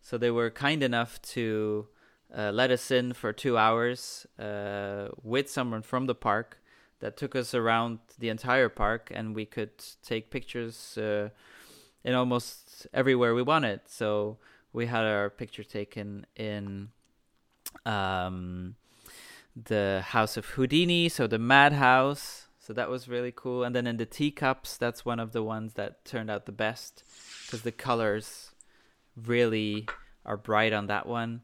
So they were kind enough to uh, let us in for two hours uh, with someone from the park that took us around the entire park, and we could take pictures uh, in almost everywhere we wanted. So we had our picture taken in um, the House of Houdini, so the Madhouse. So that was really cool. And then in the teacups, that's one of the ones that turned out the best because the colors really are bright on that one.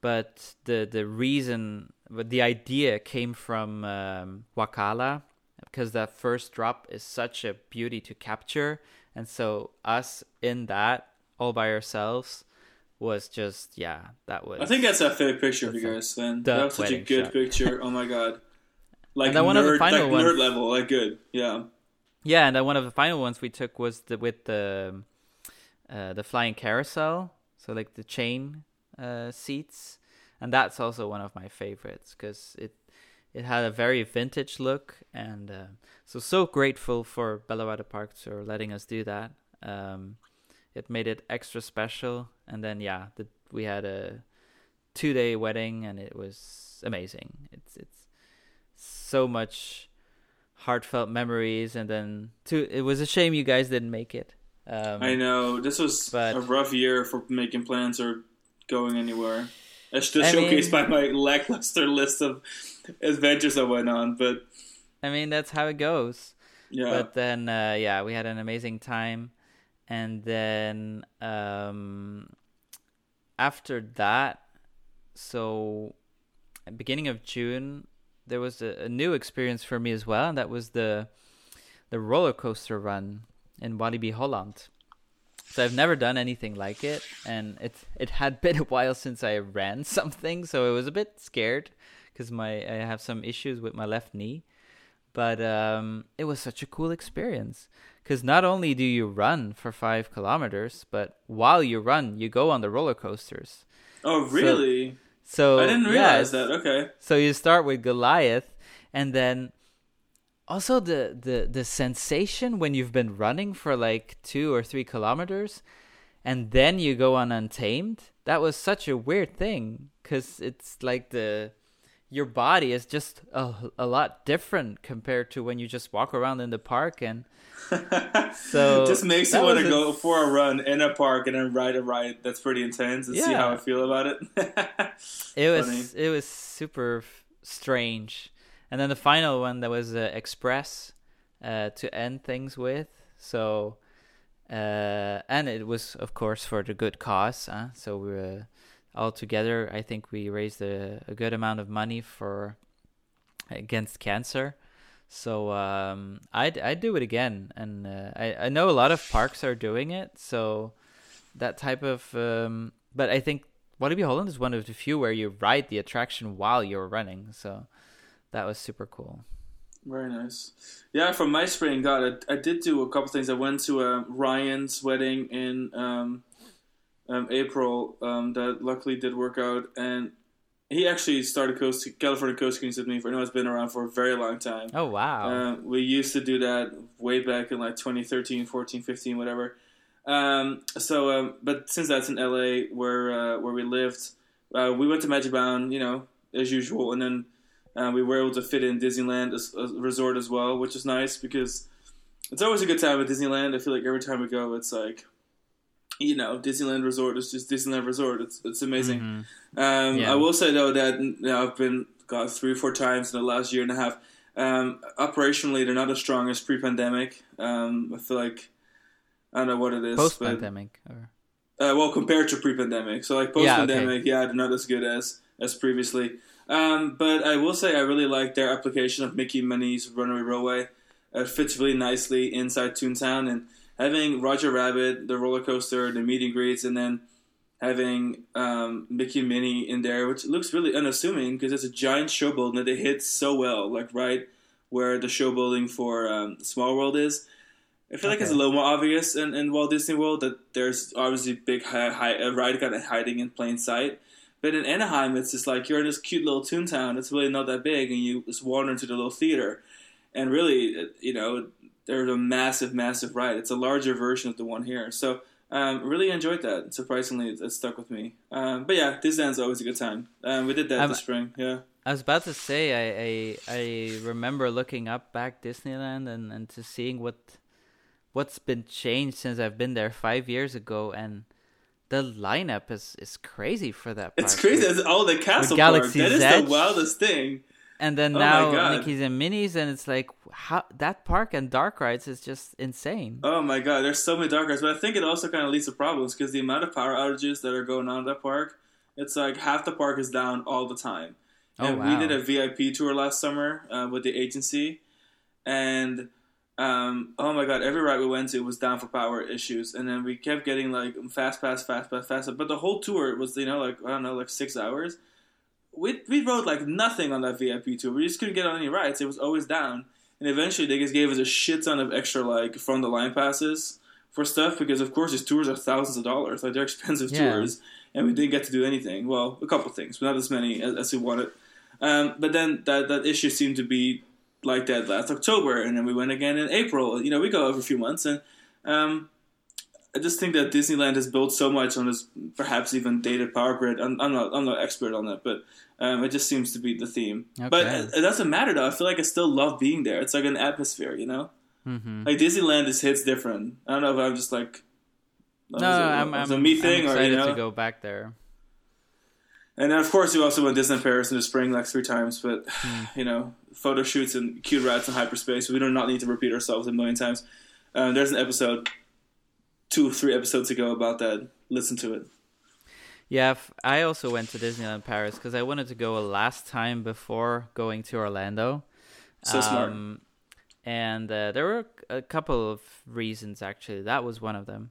But the the reason but the idea came from um, Wakala because that first drop is such a beauty to capture, and so us in that all by ourselves was just yeah that was. I think that's a favorite picture of you guys, Sven. That was such a good shot. picture. Oh my god, (laughs) like nerd, one of the final like ones, nerd level, like good, yeah. Yeah, and then one of the final ones we took was the with the uh, the flying carousel, so like the chain uh, seats and that's also one of my favorites because it it had a very vintage look, and uh, so so grateful for Bellewaerde Park for letting us do that. Um, it made it extra special, and then yeah, the, we had a two day wedding, and it was amazing. It's it's so much heartfelt memories, and then two. It was a shame you guys didn't make it. Um, I know this was but, a rough year for making plans or going anywhere. Just showcased by my lackluster list of adventures I went on. But I mean, that's how it goes. Yeah. But then, uh, yeah, we had an amazing time, and then um, after that, so beginning of June, there was a, a, new experience for me as well, and that was the the roller coaster run in Walibi Holland. So I've never done anything like it, and it it had (laughs) been a while since I ran (laughs) something, so I was a bit scared because my I have some issues with my left knee. But um, it was such a cool experience because not only do you run for five kilometers, but while you run, you go on the roller coasters. Oh, really? So, so I didn't realize that. Okay. So you start with Goliath, and then also the the the sensation when you've been running for like two or three kilometers and then you go on untamed that was such a weird thing because it's like the your body is just a, a lot different compared to when you just walk around in the park and (laughs) so just makes you want to go for a run in a park and then ride a ride that's pretty intense and yeah. see how I feel about it. (laughs) it was Funny. it was super strange and then the final one that was uh, Express uh, to end things with. So, uh, and it was of course for the good cause. Huh? So we were all together. I think we raised a, a good amount of money for against cancer. So um, I'd I'd do it again, and uh, I I know a lot of parks are doing it. So that type of um, but I think Walibi Holland is one of the few where you ride the attraction while you're running. So that was super cool. Very nice. Yeah, from my spring, God, I, I did do a couple things. I went to uh, Ryan's wedding in um, um, April. Um, that luckily did work out, and he actually started coast California Coast Kings with me. For I know it's been around for a very long time. Oh wow! Uh, we used to do that way back in like 2013, 14, 15, whatever. Um, so, um, but since that's in LA, where uh, where we lived, uh, we went to Magic Mountain, you know, as usual, and then uh, we were able to fit in Disneyland as, a resort as well, which is nice because it's always a good time at Disneyland. I feel like every time we go, it's like, you know, Disneyland Resort is just Disneyland Resort. It's it's amazing. Mm-hmm. Um, yeah. I will say though that you know, I've been got three or four times in the last year and a half. Um, operationally, they're not as strong as pre-pandemic. Um, I feel like I don't know what it is. Post-pandemic, or uh, well, compared to pre-pandemic. So like post-pandemic, yeah, okay. yeah, they're not as good as as previously. Um, but I will say I really like their application of Mickey Minnie's Runaway Railway. It fits really nicely inside Toontown, and having Roger Rabbit, the roller coaster, the meet and greets, and then having um, Mickey and Minnie in there, which looks really unassuming because it's a giant show building that they hit so well, like right where the show building for um, Small World is. I feel okay. like it's a little more obvious in, in Walt Disney World that there's obviously big high, high, ride kind of hiding in plain sight. But in Anaheim, it's just like you're in this cute little toontown. It's really not that big, and you just wander into the little theater. And really, you know, there's a massive, massive ride. It's a larger version of the one here. So um, really enjoyed that. Surprisingly, it, it stuck with me. Um, but yeah, Disneyland's always a good time. Um, we did that um, this spring. Yeah. I was about to say I, I I remember looking up back Disneyland and, and to seeing what what's been changed since I've been there five years ago and the lineup is, is crazy for that park. It's crazy. It's all the castle park. That is Edge. the wildest thing. And then oh now Mickey's and Minnie's, and it's like how that park and dark rides is just insane. Oh my god, there's so many dark rides, but I think it also kind of leads to problems because the amount of power outages that are going on in that park, it's like half the park is down all the time. Oh, wow. we did a VIP tour last summer uh, with the agency, and um, oh my god, every ride we went to was down for power issues, and then we kept getting like fast pass, fast pass, fast pass. But the whole tour was you know like I don't know like six hours. We we rode like nothing on that VIP tour. We just couldn't get on any rides. It was always down, and eventually they just gave us a shit ton of extra like from the line passes for stuff because of course these tours are thousands of dollars. Like they're expensive yeah. tours, and we didn't get to do anything. Well, a couple things, but not as many as, as we wanted. Um, but then that that issue seemed to be like that last October, and then we went again in April. You know, we go every few months, and um, I just think that Disneyland has built so much on this perhaps even dated power grid. I'm, I'm not I'm not expert on that, but um, it just seems to be the theme. Okay. But it, it, doesn't matter though. I feel like I still love being there. It's like an atmosphere, you know. Mm-hmm. Like Disneyland just hits different. I don't know if I'm just like. No, I'm, I'm, a me thing, I'm excited or, you know? to go back there. And then, of course, we also went to Disneyland Paris in the spring like three times. But mm. (sighs) you know, photo shoots and cute rides in hyperspace. We do not need to repeat ourselves a million times. Um, there's an episode, two, or three episodes ago about that. Listen to it. Yeah, I also went to Disneyland Paris because I wanted to go a last time before going to Orlando. So um, smart. And uh, there were a couple of reasons actually. That was one of them.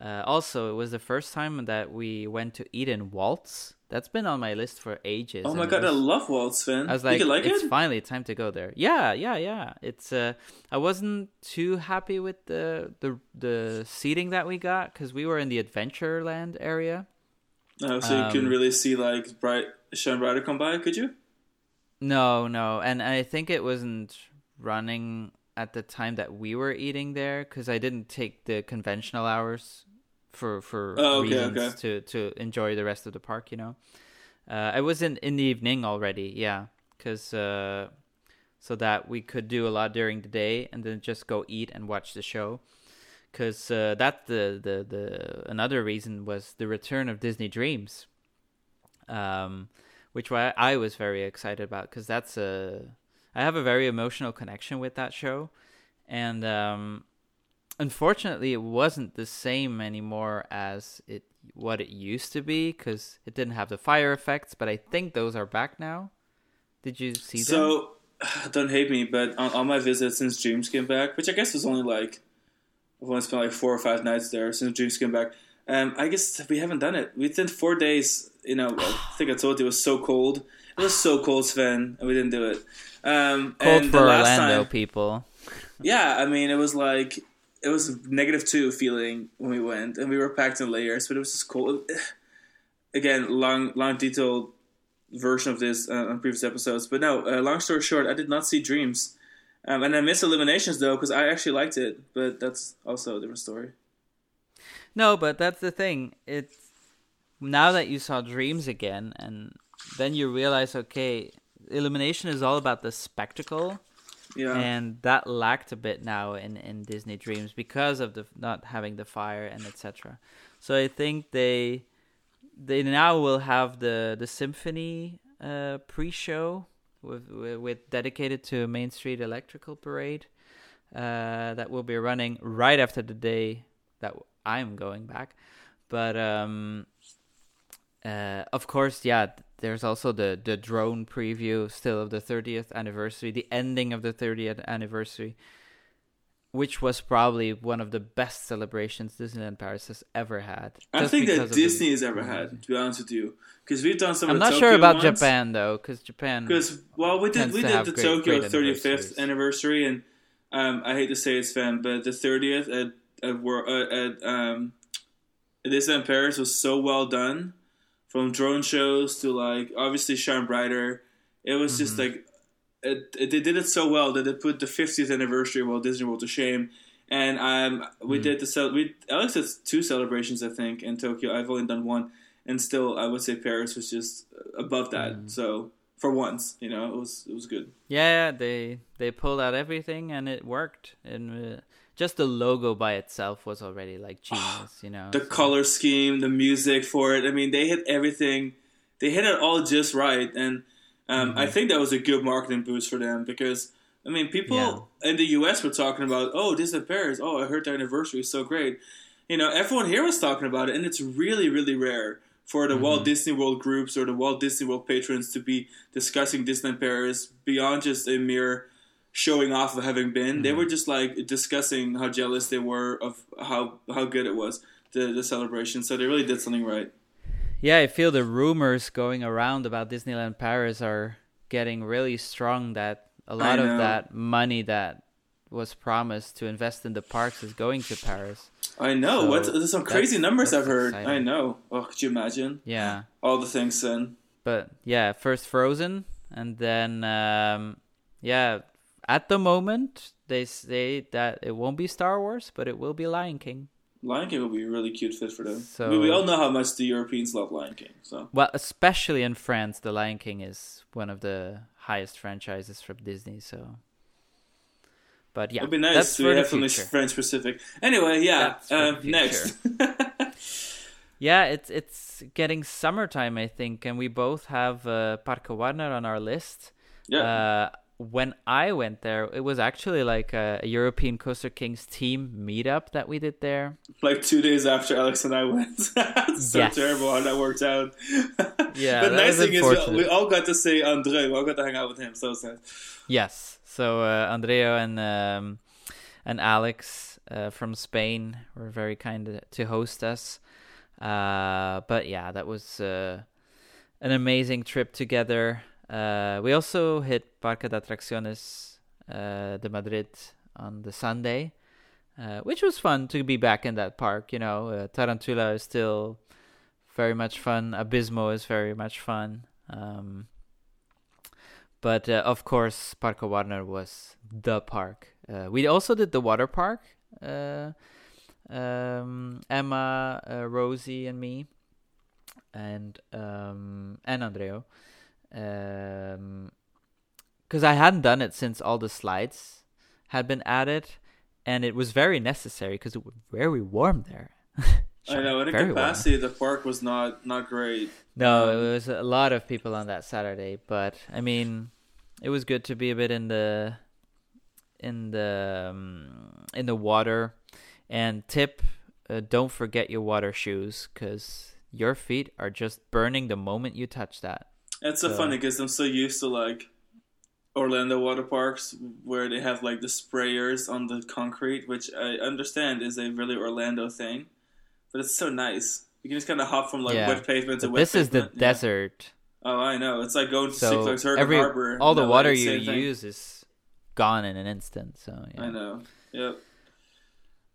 Uh, also, it was the first time that we went to Eden Waltz. That's been on my list for ages. Oh my god, was, I love Walt's, Sven. I was like, like it's it? finally time to go there. Yeah, yeah, yeah. It's uh, I wasn't too happy with the the the seating that we got because we were in the Adventureland area. Oh, so um, you couldn't really see like bright Shaun Ryder come by, could you? No, no, and I think it wasn't running at the time that we were eating there because I didn't take the conventional hours for for oh, okay, reasons okay. to to enjoy the rest of the park. You know, uh, I was in in the evening already. Yeah, because uh, so that we could do a lot during the day and then just go eat and watch the show. Because uh, that the, the the another reason was the return of Disney Dreams, um, which I, I was very excited about because that's a I have a very emotional connection with that show, and um, unfortunately, it wasn't the same anymore as it what it used to be because it didn't have the fire effects. But I think those are back now. Did you see so, them? (sighs) don't hate me, but on, on my visit since Dreams came back, which I guess was only like I've only spent like four or five nights there since Dreams came back. Um, I guess we haven't done it. We did four days. You know, I (sighs) think I told you it was so cold. It was so cold, Sven, and we didn't do it. Um, cold for Orlando time, people. Yeah, I mean, it was like it was negative two feeling when we went, and we were packed in layers, but it was just cold. (sighs) Again, long, long, detailed version of this uh, on previous episodes. But no, uh, long story short, I did not see Dreams, um, and I missed Illuminations though because I actually liked it, but that's also a different story. No, but that's the thing. It's now that you saw Dreams again, and then you realize, okay, Illumination is all about the spectacle yeah. And that lacked a bit now in, in Disney Dreams because of the not having the fire and etc. So I think they they now will have the the symphony uh, pre-show with, with, with dedicated to Main Street Electrical Parade uh, that will be running right after the day that I'm going back. But um, uh, of course, yeah, there's also the the drone preview still of the 30th anniversary, the ending of the 30th anniversary, which was probably one of the best celebrations Disneyland Paris has ever had. I think that Disney the... has ever had, to be honest with you, because we've done some. I'm not Tokyo sure about ones. Japan though, because Japan. Because well, we did we did the great, Tokyo great 35th anniversary, and um, I hate to say it's fan, but the 30th at at, at, at um, Disneyland Paris was so well done from drone shows to like obviously shine brighter. It was mm-hmm. just like it, it, they did it so well that they put the 50th anniversary of Walt Disney World to shame. And um, we mm. did the cel- we Alex did two celebrations I think in Tokyo. I've only done one, and still I would say Paris was just above that. Mm. So for once. You know, it was it was good. Yeah, they they pulled out everything and it worked. And uh, just the logo by itself was already like genius. you know, the so. color scheme, the music for it. I mean, they hit everything. They hit it all just right, and um, mm-hmm. I think that was a good marketing boost for them because. I mean, people yeah. in the U.S. were talking about, "Oh, Disney Paris! Oh, I heard the anniversary is so great." You know, everyone here was talking about it, and it's really, really rare for the mm-hmm. Walt Disney World groups or the Walt Disney World patrons to be discussing Disneyland Paris beyond just a mere showing off of having been. Mm-hmm. They were just like discussing how jealous they were of how how good it was the the celebration. So they really did something right. Yeah, I feel the rumors going around about Disneyland Paris are getting really strong. That a lot of that money that was promised to invest in the parks is going to Paris. I know. So what? There's some crazy numbers I've heard. Exciting. I know. Oh, could you imagine? Yeah. All the things then. But yeah, first Frozen, and then um, yeah. At the moment, they say that it won't be Star Wars, but it will be Lion King. Lion King will be a really cute fit for them. So I mean, we all know how much the Europeans love Lion King. So well, especially in France, the Lion King is one of the highest franchises from Disney. So but yeah, it'd be nice to have something French specific. Anyway, yeah. Uh, next. (laughs) yeah, it's it's getting summertime, I think, and we both have uh, Parque Warner on our list. Yeah. Uh, when I went there, it was actually like a, a, European Coaster Kings team meetup that we did there. Like two days after Alex and I went. (laughs) so yes. terrible how that worked out. yeah. (laughs) the nice thing is, we, we, all got to see Andre. We all got to hang out with him. So sad. Yes. So uh, Andrea and um, and Alex uh, from Spain were very kind to host us. Uh, but yeah, that was uh, an amazing trip together. Uh, we also hit Parque de Atracciones uh, de Madrid on the Sunday, which was fun to be back in that park. You know, Tarantula is still very much fun. Abismo is very much fun. Um, but uh, of course, Parque Warner was the park. Uh, we also did the water park. Uh, um, Emma, uh, Rosie, and me, and um, and Andreo. Because um, I hadn't done it since all the slides had been added, and it was very necessary because it was very warm there. (laughs) I know. In capacity, warm. the park was not not great. No, um, it was a lot of people on that Saturday, but I mean, it was good to be a bit in the in the um, in the water. And tip: uh, don't forget your water shoes because your feet are just burning the moment you touch that. It's so, so funny because I'm so used to like Orlando water parks where they have like the sprayers on the concrete, which I understand is a really Orlando thing but it's so nice. You can just kind of hop from like yeah. wet pavement to but wet this pavement. This is the yeah. desert. Oh, I know. It's like going to so Six Flags Harbor. All the water you use is gone in an instant. So yeah. I know. Yep.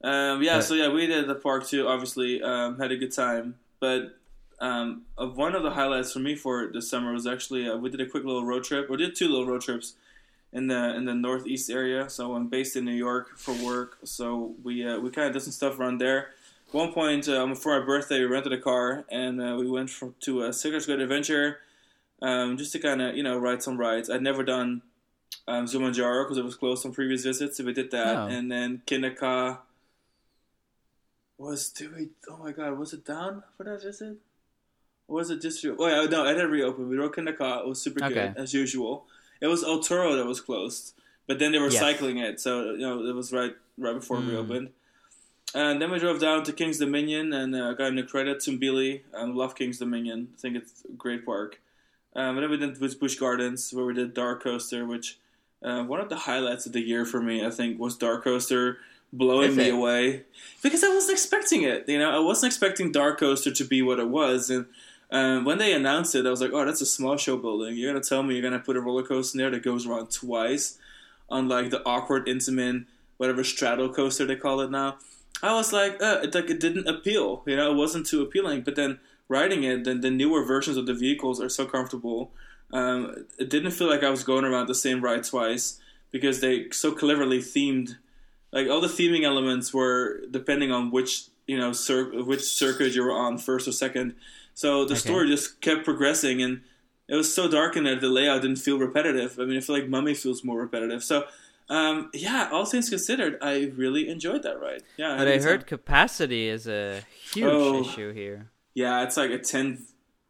Um, yeah. But, so yeah, we did the park too. Obviously, um, had a good time. But um, one of the highlights for me for this summer was actually uh, we did a quick little road trip. We did two little road trips in the in the northeast area. So I'm based in New York for work. So we uh, we kind of did some stuff around there one point um, for my birthday, we rented a car and uh, we went from, to a Six Good Adventure um, just to kind of you know ride some rides. I'd never done um, Zumanjaro because it was closed on previous visits, so we did that. Oh. And then Kina was do we? Oh my god, was it down for that visit? Was it just? Oh yeah, no, it had reopened. We rode Kingda Ka. It was super okay. good as usual. It was El Toro that was closed, but then they were yes. cycling it, so you know it was right right before mm. it reopened. And then we drove down to Kings Dominion and uh, got into credit Billy. I love Kings Dominion. I think it's a great park. Um, and then we did with Busch Gardens, where we did DarKoaster, which uh, one of the highlights of the year for me, I think, was DarKoaster blowing me away because I wasn't expecting it. You know, I wasn't expecting DarKoaster to be what it was, and um, when they announced it, I was like, "Oh, that's a small show building. You're gonna tell me you're gonna put a roller coaster in there that goes around twice, on like the awkward Intamin, whatever straddle coaster they call it now." I was like, uh, it, like it didn't appeal. You know, it wasn't too appealing. But then riding it, then the newer versions of the vehicles are so comfortable. Um, it didn't feel like I was going around the same ride twice because they so cleverly themed. Like all the theming elements were depending on which you know cir- which circuit you were on, first or second. So the okay. story just kept progressing, and it was so dark in there. The layout didn't feel repetitive. I mean, I feel like Mummy feels more repetitive. So. Um, yeah, all things considered, I really enjoyed that ride. Yeah, But I good heard time. capacity is a huge Oh. issue here. Yeah, it's like a 10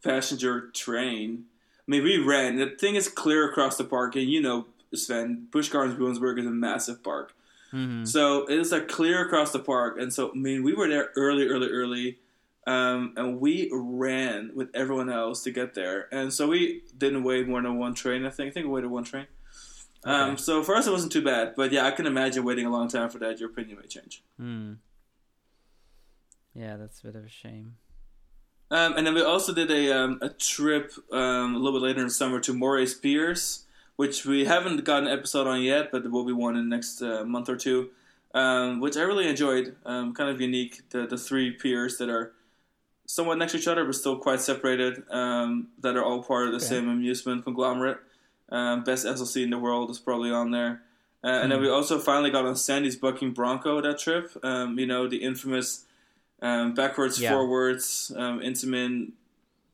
passenger train. I mean, we ran. The thing is clear across the park, and you know, Sven, Busch Gardens Williamsburg is a massive park. hmm So it is like clear across the park. And so, I mean, we were there early, early, early. Um, and we ran with everyone else to get there. And so we didn't wait more than one train, I think. I think we waited one train. Um, so for us, it wasn't too bad. But yeah, I can imagine waiting a long time for that. Your opinion may change. Hmm. Yeah, that's a bit of a shame. Um, and then we also did a um, a trip um, a little bit later in the summer to Morey's Piers, which we haven't got an episode on yet, but will be one in the next uh, month or two. Um, which I really enjoyed. Um, kind of unique. The the three piers that are somewhat next to each other, but still quite separated. Um, that are all part of the Okay. same amusement conglomerate. Um, best SLC in the world is probably on there. Uh, and then Hmm. we also finally got on Sandy's Bucking Bronco that trip. Um, you know the infamous um, backwards, Yeah. forwards, um, Intamin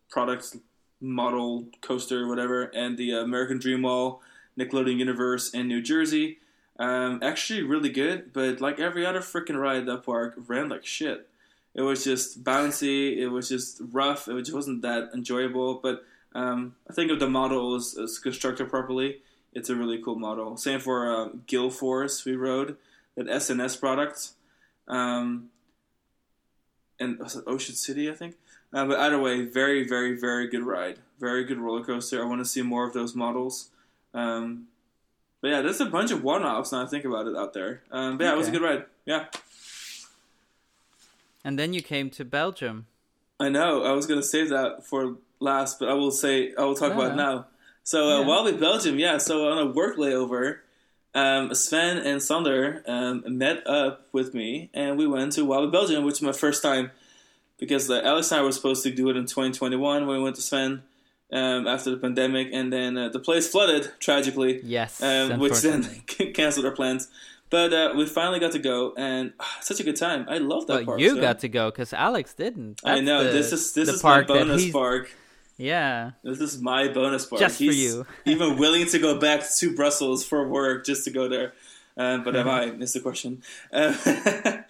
product model coaster, whatever, and the American Dream Mall, Nickelodeon Universe in New Jersey. Um, actually, really good, but like every other freaking ride at that park, ran like shit. It was just bouncy. It was just rough. It just wasn't that enjoyable. But um, I think if the model is, is constructed properly, it's a really cool model. Same for uh, GaleForce we rode, that S&S product. Um, and was it Ocean City, I think. Uh, but either way, very, very, very good ride. Very good roller coaster. I want to see more of those models. Um, but yeah, there's a bunch of one-offs now I think about it out there. Um, but yeah, it was a good ride. Yeah, And then you came to Belgium. I know. I was gonna save that for last, but I will say I will talk about it now. So uh, Yeah. while we Belgium, yeah. So on a work layover, um, Sven and Sander um, met up with me, and we went to Walibi Belgium, which is my first time because uh, Alex and I were supposed to do it in 2021 when we went to Sven um, after the pandemic, and then uh, the place flooded tragically, Yes. um, which then (laughs) canceled our plans. But uh, we finally got to go, and ah, such a good time. I love that But park. you Sven. got to go because Alex didn't. I know the- this is this is my park bonus he's- park. Yeah. This is my bonus part. Just for you. (laughs) even willing to go back to Brussels for work just to go there. Um, but have I missed the question? Uh, (laughs)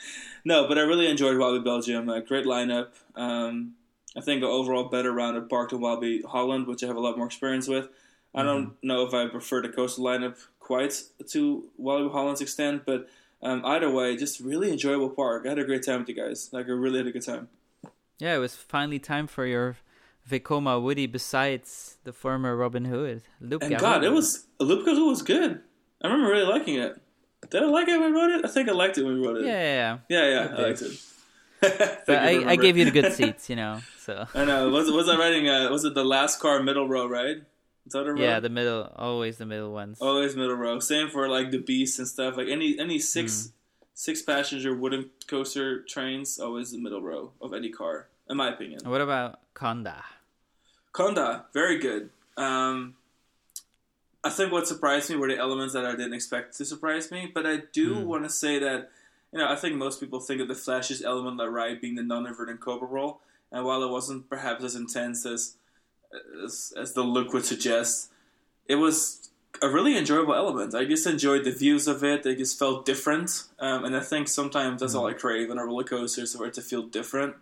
no, but I really enjoyed Walibi Belgium. A great lineup. Um, I think overall better rounded park than Walibi Holland, which I have a lot more experience with. I don't Mm-hmm. know if I prefer the coastal lineup quite to Walibi Holland's extent, but um, either way, just really enjoyable park. I had a great time with you guys. Like I really had a good time. Yeah, it was finally time for your Vekoma Woody besides the former Robin Hood. Luke And. God, it was Loup-Garou was good. I remember really liking it. Did I like it when we wrote it? I think I liked it when we wrote it. Yeah, yeah, yeah. yeah, yeah, I liked it. (laughs) But I, I gave you the good (laughs) seats, you know. So I know. Was was I writing? Uh, was it the last car middle row? Right? Is that a row? yeah, the middle, always the middle ones. always middle row. Same for like the Beast and stuff. Like any any six six passenger wooden coaster trains, always the middle row of any car, in my opinion. What about Kondaa? Kondaa, very good. Um, I think what surprised me were the elements that I didn't expect to surprise me, but I do Hmm. want to say that, you know, I think most people think of the flashiest element the ride being the non-inverted cobra roll, and while it wasn't perhaps as intense as as, as the look would suggest, it was a really enjoyable element. I just enjoyed the views of it. They just felt different, um, and I think sometimes that's all I crave on a roller coaster is for it to feel different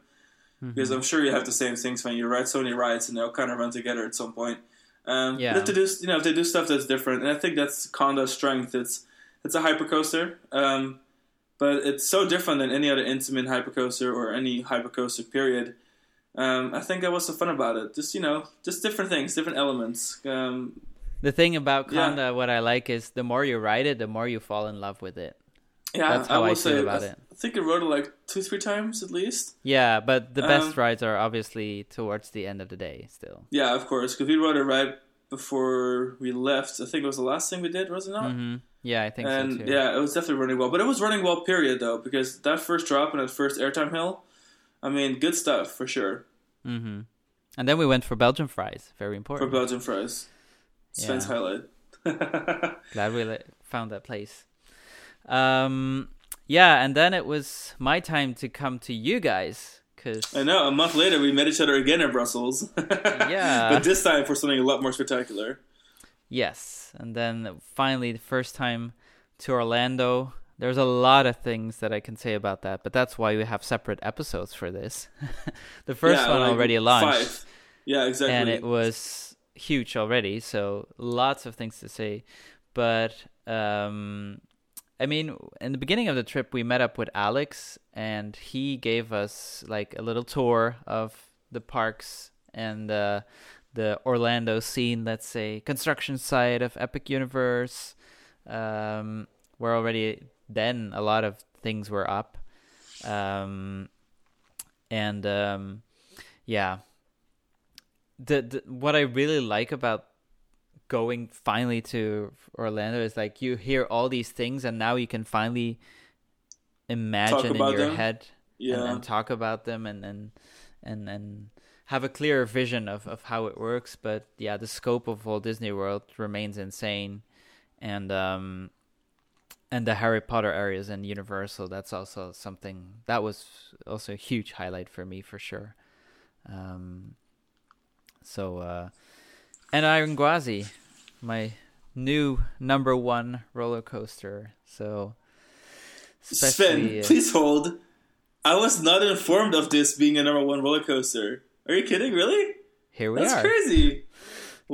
because I'm sure you have the same things when you ride so many rides and they'll kind of run together at some point. Um, Yeah. They do, you know, if they do stuff that's different, and I think that's Kondaa's strength. It's it's a hypercoaster, um, but it's so different than any other Intamin hypercoaster or any hypercoaster period. Um, I think that was the fun about it. Just you know, just different things, different elements. Um, The thing about Yeah. Kondaa, what I like is the more you ride it, the more you fall in love with it. yeah, That's how I will feel say, about I, it. I think I rode it like two, three times at least. Yeah, but the best Um, rides are obviously towards the end of the day still. Yeah, of course, because we rode it right before we left. I think it was the last thing we did, was it not? hmm Yeah, I think and so too. yeah, it was definitely running well. But it was running well, period, though, because that first drop and that first airtime hill, I mean, good stuff for sure Mm-hmm. And then we went for Belgian fries. Very important. for. Belgian fries. Sven's Yeah. highlight. (laughs) Glad we found that place. Um, yeah, and then it was my time to come to you guys Cause I know. A month later, we met each other again in Brussels. (laughs) Yeah. but this time for something a lot more spectacular. Yes, and then finally the first time to Orlando. There's a lot of things that I can say about that, but that's why we have separate episodes for this. (laughs) the first Yeah, one like already launched, Five. Yeah, exactly. and it was huge already, so lots of things to say. But um, I mean, in the beginning of the trip, we met up with Alex, and he gave us like a little tour of the parks and uh, the Orlando scene. Let's say construction site of Epic Universe. Um, we're already then a lot of things were up, um, and um, yeah. The, the what I really like about going finally to Orlando is like you hear all these things and now you can finally imagine in your them. head yeah. and, and talk about them and and and and have a clearer vision of, of how it works. But yeah, the scope of Walt Disney World remains insane, and um, and the Harry Potter areas and Universal. That's also something that was also a huge highlight for me for sure. Um, so uh, and Iron Gwazi, my new number one roller coaster. So Sven, especially, uh, please hold. I was not informed of this being a number one roller coaster. Are you kidding? Really? here we That's are. That's crazy.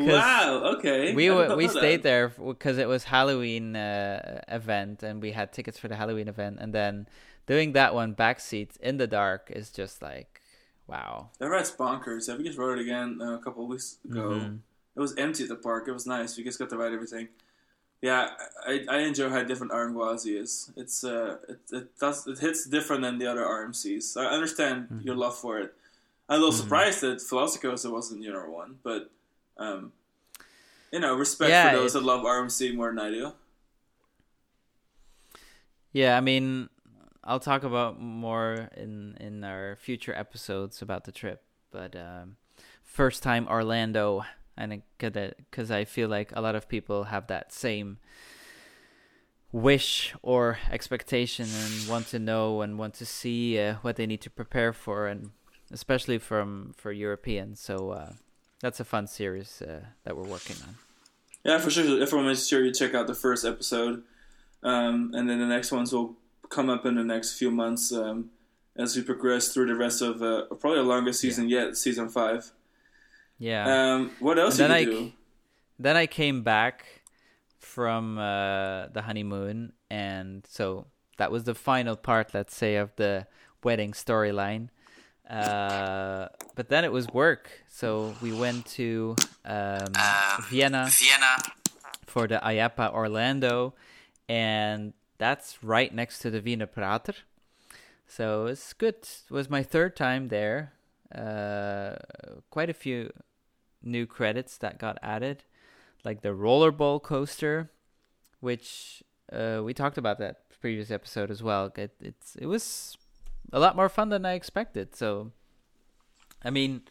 Wow. Okay. we I did w- not we know that. stayed there because it was Halloween uh, event and we had tickets for the Halloween event and then doing that one back seats in the dark is just like wow. That ride's bonkers. Yeah, we just rode it again uh, a couple of weeks ago. Mhm. It was empty at the park. It was nice. We just got to ride everything. Yeah, I, I enjoy how different Iron Gwazi is. It's uh, it, it does it hits different than the other RMCs. I understand Mm-hmm. your love for it. I'm a little surprised that Velocicoaster wasn't your one, but um, you know, respect Yeah, for those it- that love RMC more than I do. Yeah, I mean, I'll talk about more in in our future episodes about the trip, but um, first time Orlando, and a because I feel like a lot of people have that same wish or expectation and want to know and want to see uh, what they need to prepare for, and especially from for Europeans. So uh, that's a fun series uh, that we're working on. Yeah, for sure. If everyone make sure you check out the first episode, um, and then the next ones will come up in the next few months um, as we progress through the rest of uh, probably the longest season yet, season five. Yeah. Um, what else And did then you I- do? then I came back from uh, the honeymoon, and so that was the final part, let's say, of the wedding storyline. Uh, but then it was work, so we went to um, Vienna Vienna. for the IAAPA Orlando, and that's right next to the Wiener Prater. So it's good. It was my third time there. Uh, quite a few new credits that got added, like the rollerball coaster, which uh, we talked about that previous episode as well. It, it's it was a lot more fun than I expected. So, I mean,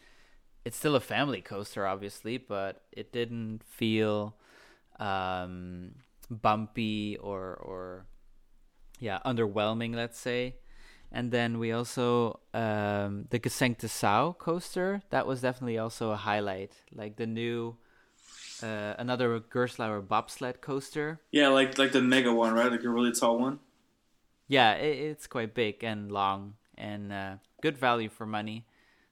it's still a family coaster, obviously, but it didn't feel um, bumpy or or yeah underwhelming, let's say. And then we also um, the Gesenkte Sau coaster. That was definitely also a highlight, like the new uh, another Gerstlauer bobsled coaster. Yeah, like like the mega one, right? Like a really tall one. Yeah, it, it's quite big and long and uh, good value for money.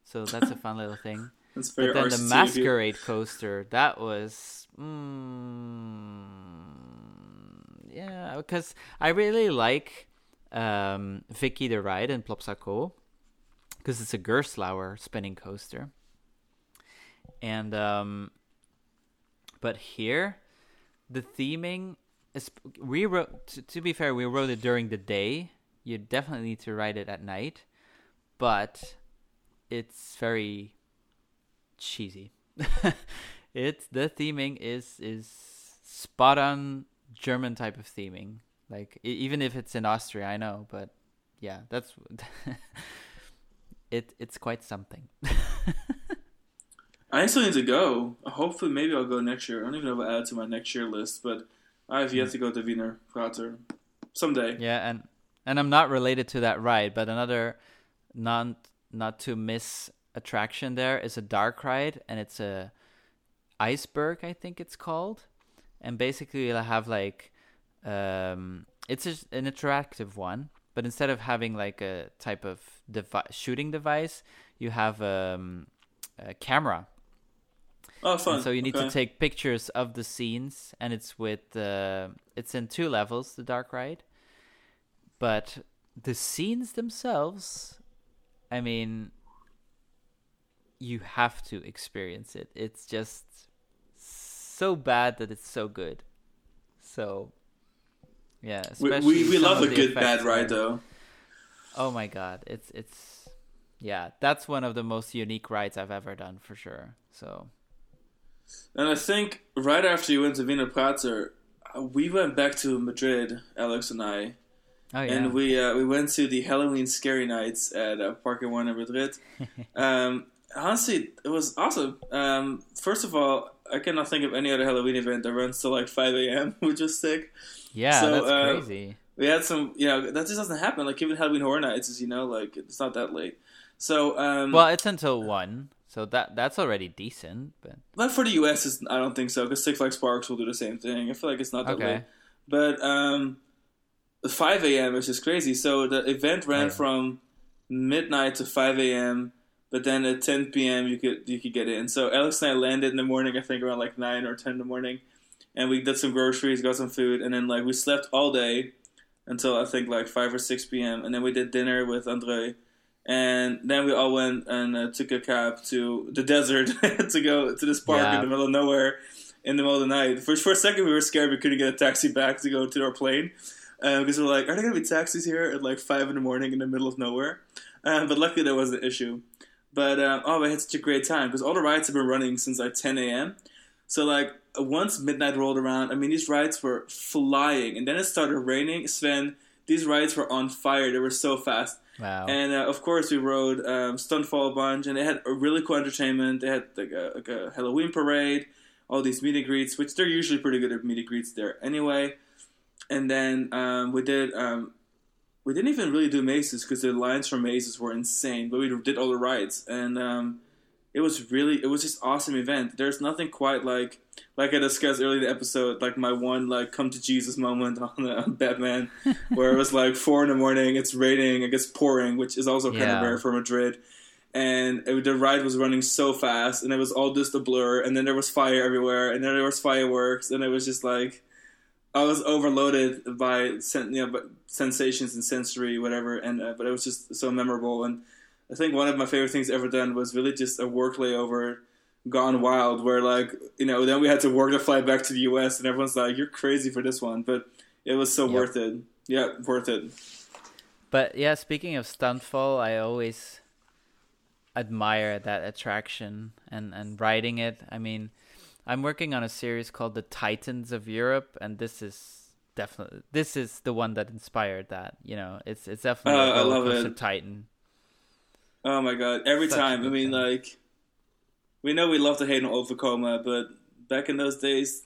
So that's a fun little thing. (laughs) That's very But then the RCT masquerade coaster, that was, mm, yeah, because I really like um, Vicky the ride in Plopsa Coo because it's a Gerstlauer spinning coaster, and um, but here, the theming we wrote. To, to be fair, we wrote it during the day. You definitely need to write it at night, but it's very cheesy. (laughs) it's the theming is is spot on German type of theming. Like even if it's in Austria, I know, but yeah, that's (laughs) it. It's quite something. (laughs) I still need to go. Hopefully, maybe I'll go next year. I don't even know if I'll add it to my next year list, but I have yet to go to Wiener Prater someday. yeah, and and I'm not related to that ride, but another non not to miss attraction there is a dark ride, and it's a iceberg, I think it's called, and basically you'll have like um, it's an interactive one, but instead of having like a type of devi- shooting device, you have um, a camera. Oh, fun! And so you need okay. to take pictures of the scenes, and it's with uh, it's in two levels, the dark ride, but the scenes themselves, I mean, you have to experience it. It's just so bad that it's so good. So, yeah, We, especially we, we love a the good bad ride though. Oh my god, it's it's yeah, that's one of the most unique rides I've ever done for sure. So, And I think right after you went to Wiener Prater, uh, we went back to Madrid, Alex and I, oh yeah, and we uh, we went to the Halloween Scary Nights at uh, Parque Warner in Madrid. (laughs) um, honestly, it was awesome. Um, first of all, I cannot think of any other Halloween event that runs till like 5 a.m., (laughs) which was sick. yeah, so, that's uh, crazy. We had some, you know, that just doesn't happen. Like even Halloween Horror Nights is, you know, like it's not that late. So, um, Well, it's until one, so that that's already decent. But But for the US, it's, I don't think so because Six Flags Sparks will do the same thing. I feel like it's not that Okay. late. But um, 5 a.m. is just crazy. So the event ran yeah. from midnight to 5 a.m. But then at 10 p.m. you could you could get in. So Alex and I landed in the morning. I think around like nine or 10 in the morning, and we did some groceries, got some food, and then like we slept all day until I think like 5 or 6 p.m. And then we did dinner with Andre. And then we all went and uh, took a cab to the desert (laughs) to go to this park Yeah. in the middle of nowhere in the middle of the night. For, for a second, we were scared we couldn't get a taxi back to go to our plane uh, because we are like, are there going to be taxis here at like 5 in the morning in the middle of nowhere? Um, but luckily, that wasn't an issue. But um, oh, we had such a great time because all the rides have been running since like 10 a.m. So like once midnight rolled around, I mean these rides were flying, and then it started raining. Sven, these rides were on fire. They were so fast. Wow, And uh, of course, we rode um, Stuntfall a bunch, and they had a really cool entertainment. They had like a, like a Halloween parade, all these meet and greets, which they're usually pretty good at meet and greets there anyway. And then um, we did. Um, we didn't even really do mazes because the lines for mazes were insane, but we did all the rides, and um, it was really it was just awesome event. There's nothing quite like like I discussed earlier in the episode, like my one like come to Jesus moment (laughs) on uh, Batman, (laughs) where it was like four in the morning, it's raining, it gets pouring, which is also kind Yeah. of rare for Madrid. And it, the ride was running so fast, and it was all just a blur. And then there was fire everywhere, and then there was fireworks, and it was just like I was overloaded by sen- you know, by sensations and sensory whatever. And uh, but it was just so memorable. And I think one of my favorite things ever done was really just a work layover gone wild, where like you know then we had to work the flight back to the U.S. and everyone's like, "You're crazy for this one," but it was so Yep. worth it. Yeah, worth it. But yeah, speaking of stuntfall, I always admire that attraction and and riding it. I mean, I'm working on a series called The Titans of Europe, and this is definitely this is the one that inspired that. You know, it's it's definitely Uh, a love roller coaster it. titan. Oh my god! Every Such time. I mean, time. like we know we love to hate on Vekoma, but back in those days,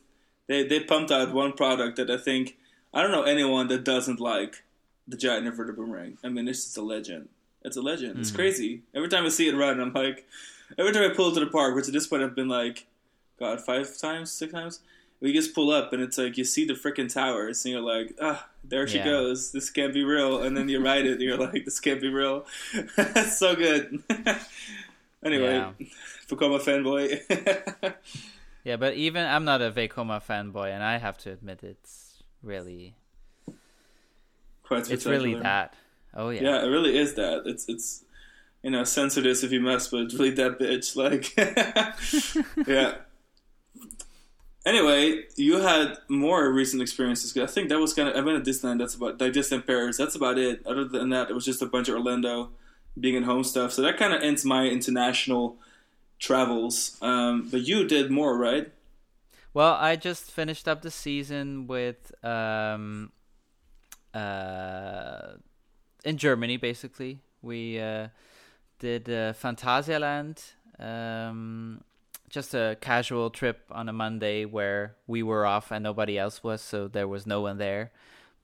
they they pumped out one product that I think I don't know anyone that doesn't like the giant inverted boomerang. I mean, it's just a legend. It's a legend. It's Mhm. crazy. Every time I see it run, I'm like, every time I pull to the park, which at this point I've been like, God, five times, six times. We just pull up and it's like you see the freaking towers and you're like, ah, there she Yeah. goes. This can't be real. And then you write it and you're like, this can't be real. That's (laughs) so good. (laughs) anyway, Yeah. become a fanboy. (laughs) Yeah, but even I'm not a Vekoma fanboy, and I have to admit it's really Quite it's really that. Oh yeah. Yeah, it really is that. It's it's you know, censor this if you must, but it's really that bitch. Like Yeah. Anyway, you had more recent experiences. I think that was kind of. I've been to Disneyland. That's about like Disneyland Paris. That's about it. Other than that, it was just a bunch of Orlando, being at home stuff. So that kind of ends my international travels. Um, but you did more, right? Well, I just finished up the season with um uh in Germany basically. We uh did uh, Phantasialand um just a casual trip on a Monday where we were off and nobody else was, so there was no one there.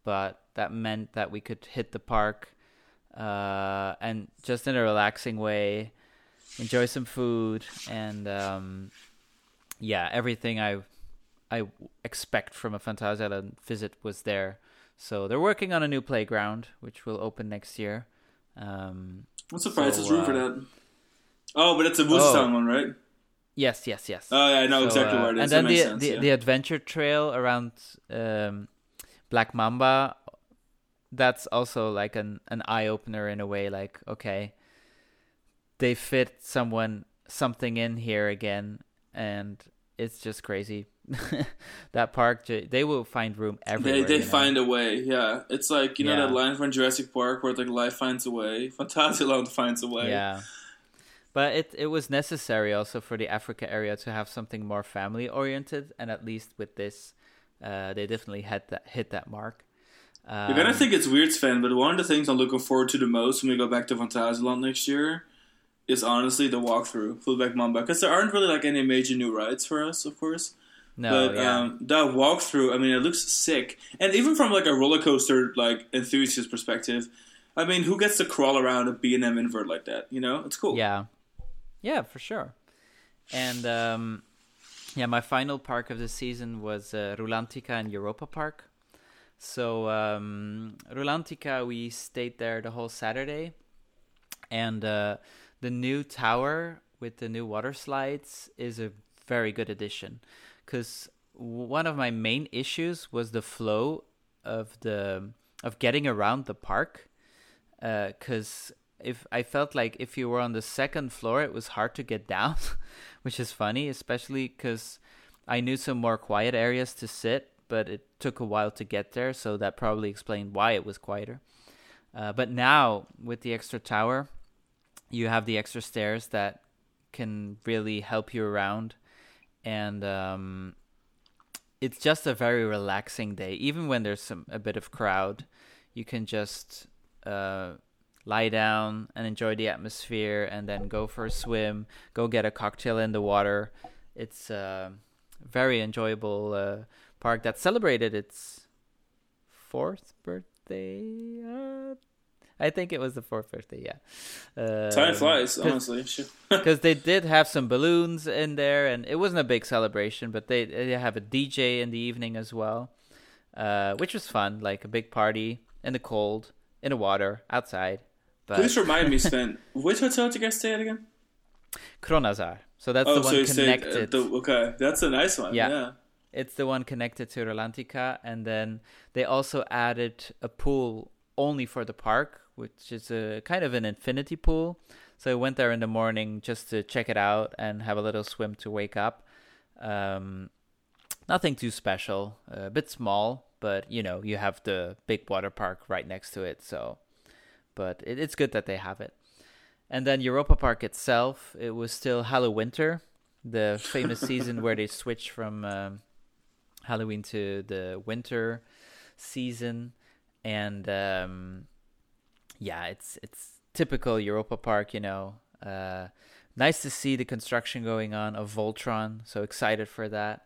But that meant that we could hit the park uh, and just in a relaxing way, enjoy some food, and um, yeah, everything I I expect from a Phantasialand visit was there. So they're working on a new playground, which will open next year. Um, I'm surprised so, there's room for uh, that. Oh, but it's a Wuze Town one, right? Yes, yes, yes. Oh, yeah, I know So, exactly uh, where it is. And then the sense, the, yeah. the adventure trail around um, Black Mamba, that's also like an an eye opener in a way. Like, okay, they fit someone something in here again, and it's just crazy. (laughs) that park, they will find room everywhere. They, they you know? find a way, yeah. It's like, you know that line from Jurassic Park where like life finds a way? Phantasialand finds a way. Yeah. But it it was necessary also for the Africa area to have something more family oriented, and at least with this, uh, they definitely had that hit that mark. Um, You're gonna think it's weird, Sven, but one of the things I'm looking forward to the most when we go back to Phantasialand next year is honestly the walkthrough, Fullback Mamba, because there aren't really like any major new rides for us, of course. no, but yeah, um, that walkthrough, I mean, it looks sick, and even from like a roller coaster like enthusiast perspective, I mean, who gets to crawl around a B and M invert like that? You know, it's cool. yeah, yeah, for sure. And um, yeah, my final park of the season was uh, Rulantica and Europa Park. So um, Rulantica, we stayed there the whole Saturday, and uh, the new tower with the new water slides is a very good addition. Because one of my main issues was the flow of the of getting around the park. Because if I felt like if you were on the second floor, it was hard to get down, (laughs) which is funny, especially because I knew some more quiet areas to sit, but it took a while to get there, so that probably explained why it was quieter. Uh, but now with the extra tower, you have the extra stairs that can really help you around, and um, it's just a very relaxing day. Even when there's some a bit of crowd, you can just uh, lie down and enjoy the atmosphere, and then go for a swim, go get a cocktail in the water. It's a very enjoyable uh, park that celebrated its fourth birthday. Uh, I think it was the fourth birthday. Yeah, uh, Time flies, (laughs) honestly. (laughs) Because they did have some balloons in there, and it wasn't a big celebration, but they they have a DJ in the evening as well, uh, which was fun, like a big party in the cold, in the water, outside. But Please remind me, Sven, (laughs) which hotel did you guys stay at again? Krønasår, so that's oh, the so one you stayed connected. the okay. That's a nice one. Yeah. Yeah. It's the one connected to Rulantica, and then they also added a pool only for the park, which is a kind of an infinity pool. So I went there in the morning just to check it out and have a little swim to wake up. Um, nothing too special, a bit small, but you know you have the big water park right next to it. So, but it, it's good that they have it. And then Europa Park itself, it was still Hallowinter, the famous season where they switch from um, Halloween to the winter season, and um, yeah, it's it's typical Europa Park, you know. Uh, nice to see the construction going on of Voltron, so excited for that.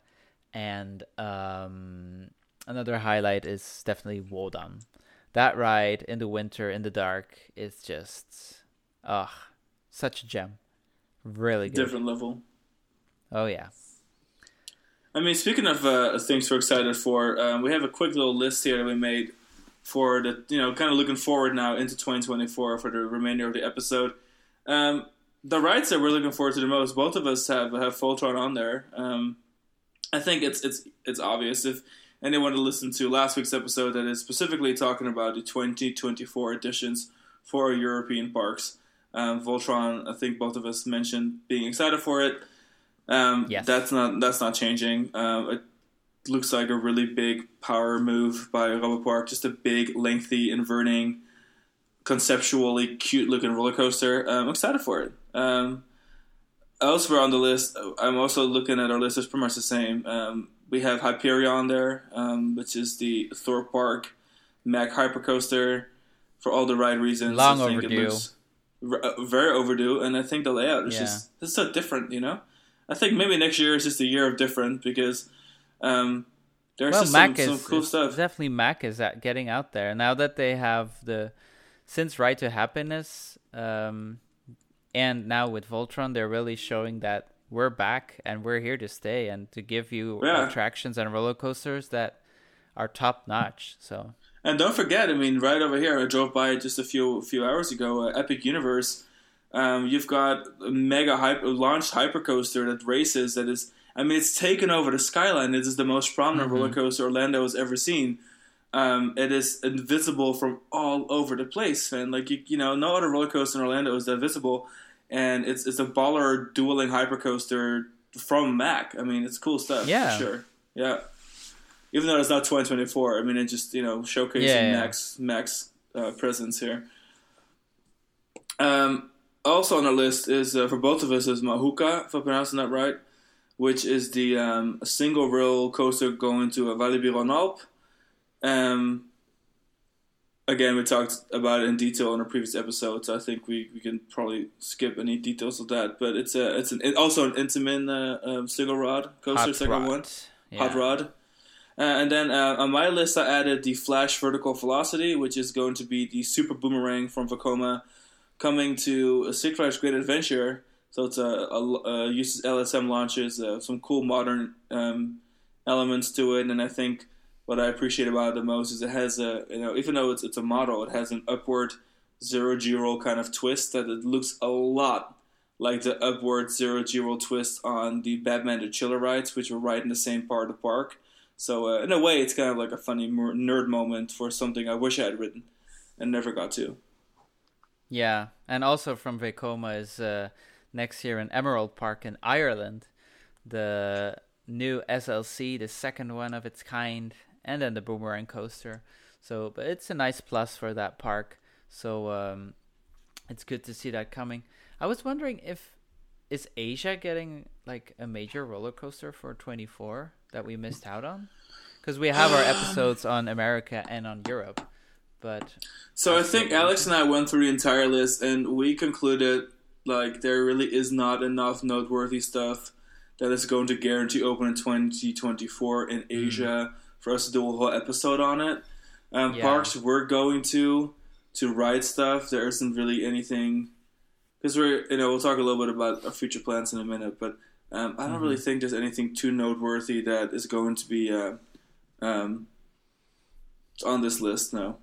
And um, another highlight is definitely Wodan. That ride in the winter in the dark is just, ah, such a gem. Really good. Different level. Oh yeah. I mean, speaking of uh, things we're excited for, um, we have a quick little list here that we made for the, you know, kind of looking forward now into 2024 for the remainder of the episode. Um, the rides that we're looking forward to the most, both of us have have Voltron on there. Um, I think it's it's it's obvious if anyone to listen to last week's episode that is specifically talking about the 2024 editions for European parks. Um, Voltron, I think both of us mentioned being excited for it. Um, Yes. That's not that's not changing. Um, it looks like a really big power move by Robert Park. Just a big, lengthy, inverting, conceptually cute looking roller coaster. Um, I'm excited for it. Um, elsewhere on the list, I'm also looking at our list. It's pretty much the same. We have Hyperion there, um, which is the Thor Park Mack Hypercoaster for all the right reasons. Long I think overdue. It looks r- uh, very overdue, and I think the layout is Yeah. just it's so different. You know, I think maybe next year is just a year of different because um, there's well, just Mack some, is some cool stuff. Definitely, Mack is at getting out there now that they have the since Ride to Happiness, um, and now with Voltron, they're really showing that we're back and we're here to stay and to give you Yeah. attractions and roller coasters that are top notch. So And don't forget, I mean, right over here, I drove by just a few few hours ago. Uh, Epic Universe, um, you've got a mega hyper, launched hypercoaster that races. That is, I mean, it's taken over the skyline. It is the most prominent Mhm. roller coaster Orlando has ever seen. Um, it is invisible from all over the place, and like you, you know, no other roller coaster in Orlando is that visible. And it's it's a baller dueling hypercoaster from Mack. I mean, it's cool stuff. Yeah. for sure. Yeah even though it's not 2024 i mean it just you know showcasing Yeah, yeah. max max uh, presence here um, also on our list is uh, for both of us is mahuka if i'm pronouncing that right which is the um, single rail coaster going to a Walibi Rhône-Alpes. Um, again, we talked about it in detail in a previous episode, So I think we, we can probably skip any details of that. But it's a it's an it, also an Intamin uh, um, single rod coaster, second one Yeah. hot rod. Uh, and then uh, on my list, I added the Flash Vertical Velocity, which is going to be the Super Boomerang from Vekoma, coming to a Six Flags Great Adventure. So it's a, a, a uses LSM launches, uh, some cool modern um, elements to it, and I think what I appreciate about it the most is it has a you know even though it's it's a model, it has an upward zero G roll kind of twist that it looks a lot like the upward zero G roll twist on the Batman the Chiller rides, which were right in the same part of the park. So uh, in a way, it's kind of like a funny nerd moment for something I wish I had written and never got to. Yeah, and also from Vekoma is uh, next year in Emerald Park in Ireland, the new SLC, the second one of its kind, and then the Boomerang coaster. So, but it's a nice plus for that park. So um, it's good to see that coming. I was wondering if is Asia getting like a major roller coaster for 24 that we missed out on? Because we have our episodes on America and on Europe, but So I think Alex and I went through the entire list, and we concluded like there really is not enough noteworthy stuff that is going to guarantee open in 2024 in Asia for us to do a whole episode on it. Um, Yeah. Parks we're going to to ride stuff. There isn't really anything because we're you know we'll talk a little bit about our future plans in a minute, but um, I don't really think there's anything too noteworthy that is going to be uh, um, on this list. No.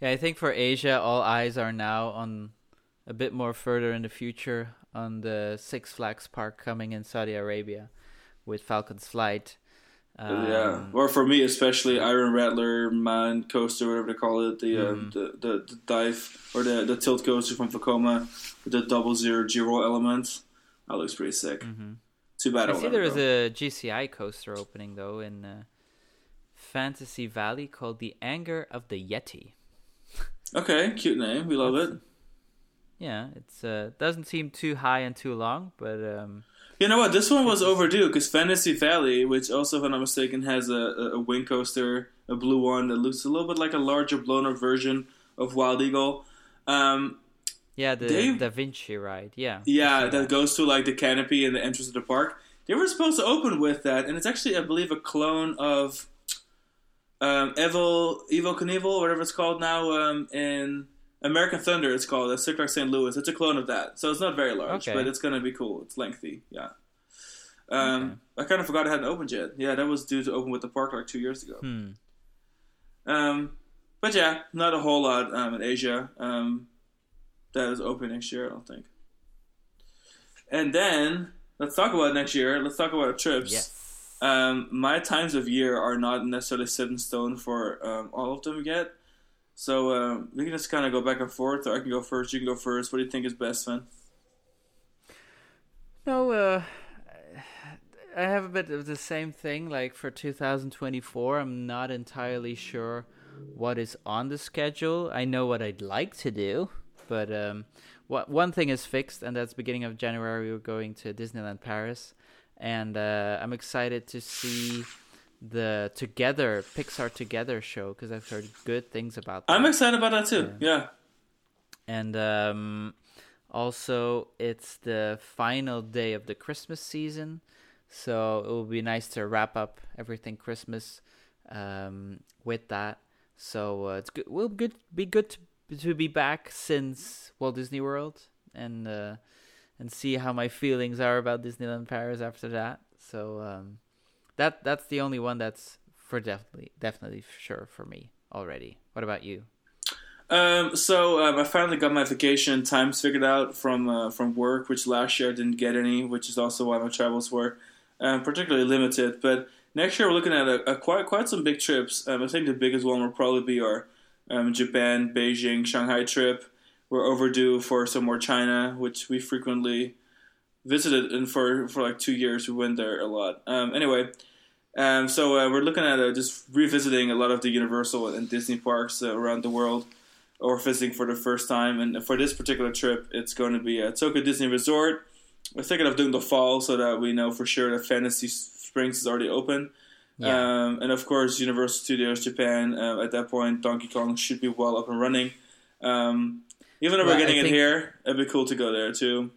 Yeah, I think for Asia, all eyes are now on a bit more further in the future on the Six Flags Park coming in Saudi Arabia with Falcon's Flight. Um, yeah, or for me especially, Iron Rattler, Man Coaster, whatever they call it, the um, the, the the dive or the the tilt coaster from with the double zero zero element. That looks pretty sick. mhm. Too bad. I I'll see there is a GCI coaster opening though in uh, Fantasy Valley called the Anger of the Yeti. Okay, cute name. We love it. Yeah, it's uh, doesn't seem too high and too long, but um, You know what? This one was overdue because Fantasy Valley, which also, if I'm not mistaken, has a, a, wing coaster, a blue one that looks a little bit like a larger, blown up version of Wild Eagle. Um, yeah, the Dave- Da Vinci ride. Yeah, Yeah, that goes to like the canopy and the entrance of the park. They were supposed to open with that, and it's actually, I believe, a clone of um, Evil Evil Knievel, whatever it's called now, um, in American Thunder. It's called. It's Six St. Louis. It's a clone of that, so it's not very large, Okay. but it's gonna be cool. It's lengthy, yeah. Um, I kind of forgot it hadn't opened yet. Yeah, that was due to open with the park like two years ago. Hmm. Um, but yeah, not a whole lot um, in Asia. Um, that is open next year, I don't think. And then let's talk about next year. Let's talk about trips. Yes. Um, my times of year are not necessarily set in stone for um, all of them yet. So um, we can just kind of go back and forth, or I can go first. You can go first. What do you think is best, Sven? No, uh, I have a bit of the same thing. Like for 2024, I'm not entirely sure what is on the schedule. I know what I'd like to do, but um, what one thing is fixed, and that's beginning of January. We're going to Disneyland Paris, and uh, I'm excited to see the Together Pixar Together show because I've heard good things about. That I'm excited about that too. Yeah. and um, also it's the final day of the Christmas season, so it will be nice to wrap up everything Christmas um, with that. So uh, it's good. Will good be good to to be back since Walt Disney World and uh, and see how my feelings are about Disneyland Paris after that. So um, that that's the only one that's for definitely definitely sure for me already. What about you? Um, so um, I finally got my vacation times figured out from uh, from work, which last year I didn't get any, which is also why my travels were um, particularly limited. But next year we're looking at a, a quite quite some big trips. Um, I think the biggest one will probably be our um, Japan, Beijing, Shanghai trip. We're overdue for some more China, which we frequently visited, and for for like two years we went there a lot. Um, anyway. Um, so uh, we're looking at uh, just revisiting a lot of the Universal and Disney parks uh, around the world or visiting for the first time. And for this particular trip, it's going to be at Tokyo Disney Resort. We're thinking of doing the fall so that we know for sure that Fantasy Springs is already open. Yeah. Um, and of course, Universal Studios Japan. Uh, at that point, Donkey Kong should be well up and running. Um, even if well, we're getting it here, it'd be cool to go there too.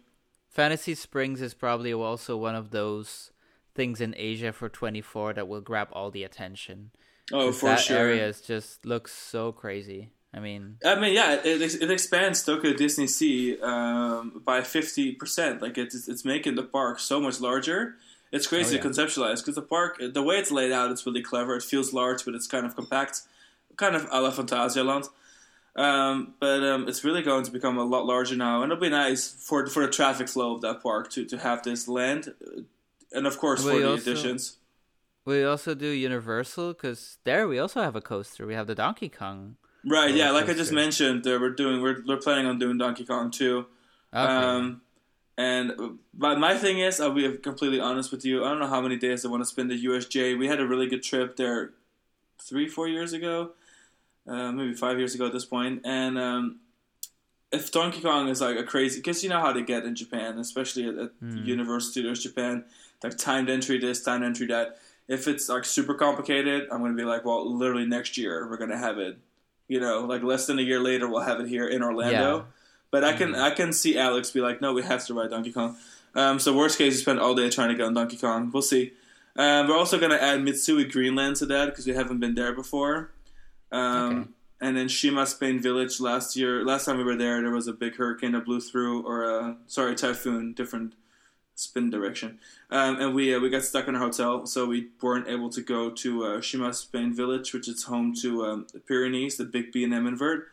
Fantasy Springs is probably also one of those things in Asia for 24 that will grab all the attention. Oh, for that sure. That area just looks so crazy. I mean, I mean, yeah, it, it expands Tokyo Disney Sea um, by fifty percent. Like it's it's making the park so much larger. It's crazy oh, yeah. to conceptualize because the park, the way it's laid out, it's really clever. It feels large, but it's kind of compact, kind of a la Phantasialand. Um, but um, it's really going to become a lot larger now, and it'll be nice for for the traffic flow of that park to to have this land, and of course for the also, additions. We also do Universal because there we also have a coaster. We have the Donkey Kong Right. Yeah. Like I just mentioned, uh, we're doing we're we're planning on doing Donkey Kong too. Okay. Um, and but my thing is, I'll be completely honest with you. I don't know how many days I want to spend at USJ. We had a really good trip there three, four years ago, uh, maybe five years ago at this point. And um, if Donkey Kong is like a crazy, because you know how they get in Japan, especially at, at mm. Universal Studios Japan, like timed entry this, timed entry that. If it's like super complicated, I'm going to be like, well, literally next year we're going to have it you know, like less than a year later, we'll have it here in Orlando. Yeah. But I can mm-hmm. I can see Alex be like, no, we have to ride Donkey Kong. Um, so worst case, you spend all day trying to get on Donkey Kong. We'll see. Um, we're also going to add Mitsui Greenland to that because we haven't been there before. Um, okay. And then Shima Spain Village last year. Last time we were there, there was a big hurricane that blew through, or a, sorry, typhoon, different spin direction. Um, and we uh, we got stuck in a hotel, so we weren't able to go to uh, Shima Spain Village, which is home to um, the Pyrenees, the big B and M invert.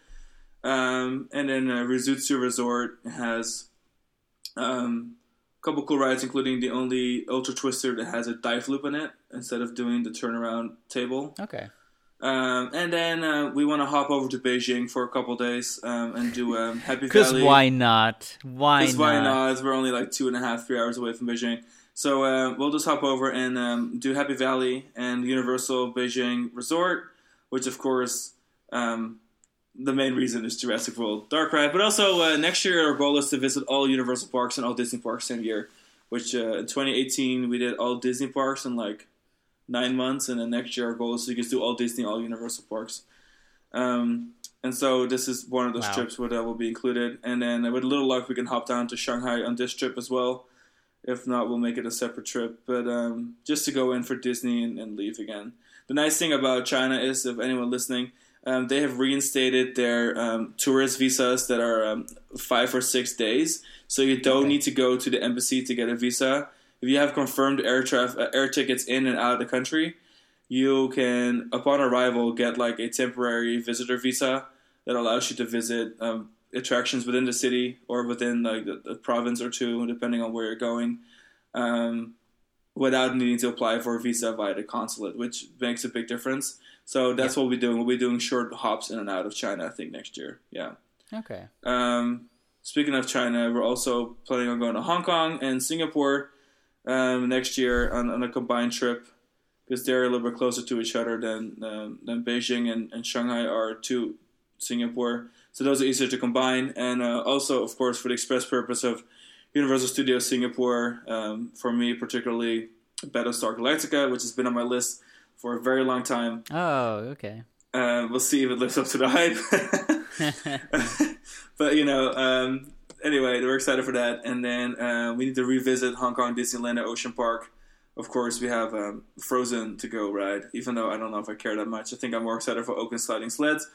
Um, and then uh, Rusutsu Resort has um, a couple cool rides, including the only Ultra Twister that has a dive loop in it instead of doing the turnaround table. Okay. Um, and then uh, we want to hop over to Beijing for a couple days um, and do um, Happy Valley. Because why not? Why not? Because why not? We're only like two and a half, three hours away from Beijing. So uh, we'll just hop over and um, do Happy Valley and Universal Beijing Resort, which of course um, the main reason is Jurassic World Dark Ride. But also uh, next year our goal is to visit all Universal parks and all Disney parks same year. Which uh, in 2018 we did all Disney parks and like nine months, and then next year our goal is to just do all Disney, all Universal parks. Um, and so this is one of those wow. trips where that will be included. And then with a little luck, we can hop down to Shanghai on this trip as well. If not, we'll make it a separate trip. But um, just to go in for Disney and, and, leave again. The nice thing about China is, if anyone listening, um, they have reinstated their um, tourist visas that are um, five or six days. So you don't okay. need to go to the embassy to get a visa if you have confirmed air traffic, uh, air tickets in and out of the country, you can, upon arrival, get like a temporary visitor visa that allows you to visit um, attractions within the city or within like the, the, province or two, depending on where you're going, um, without needing to apply for a visa via the consulate, which makes a big difference. So that's yeah. what we'll be doing. We'll be doing short hops in and out of China, I think, next year. Yeah. Okay. Um, speaking of China, we're also planning on going to Hong Kong and Singapore um, next year on, on, a combined trip because they're a little bit closer to each other than um, than Beijing and, and, Shanghai are to Singapore. So those are easier to combine, and uh, also, of course, for the express purpose of Universal Studios Singapore, um, for me particularly, Battlestar Galactica, which has been on my list for a very long time. Oh, okay. Uh, we'll see if it lives up to the hype. (laughs) (laughs) (laughs) but you know, um, anyway, we're excited for that. And then uh, we need to revisit Hong Kong Disneyland at Ocean Park. Of course, we have um, Frozen to go ride, even though I don't know if I care that much. I think I'm more excited for Oaken Sliding Sleds.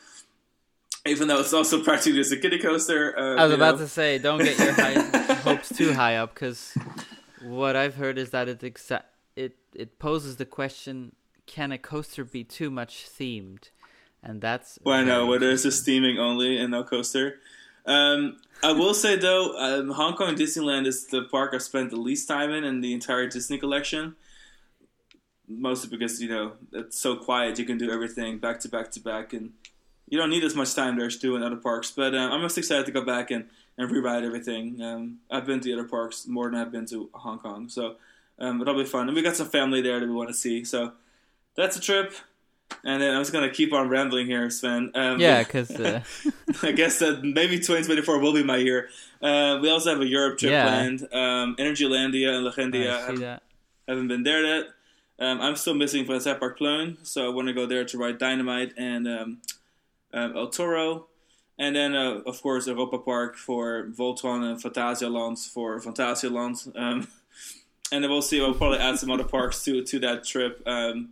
even though it's also (laughs) practically just a kiddie coaster. Uh, I was about know. to say, don't get your high (laughs) hopes too high up, because what I've heard is that it exa- it it poses the question: Can a coaster be too much themed? And that's Well, I know there's interesting. just steaming only and no coaster. Um, I will say though, um, Hong Kong Disneyland is the park I've spent the least time in in the entire Disney collection. Mostly because you know it's so quiet, you can do everything back to back to back, and you don't need as much time there as do in other parks. But um, I'm most excited to go back and, and rewrite everything. Um, I've been to the other parks more than I've been to Hong Kong, so um, it'll be fun. And we got some family there that we want to see, so that's a trip. And then I'm just gonna keep on rambling here, Sven. Um, Yeah, because uh, (laughs) I guess that maybe 2024 will be my year. Uh, we also have a Europe trip Yeah. planned. Um, Energylandia and Legendia haven't, haven't been there yet. Um, I'm still missing Vanessa Park Plohn, so I want to go there to ride Dynamite and um, um, El Toro. And then, uh, of course, Europa Park for Voltron and Fantasia Phantasialand for Phantasialand. Um, (laughs) and then we'll see. We'll probably add some other parks to to that trip. Um,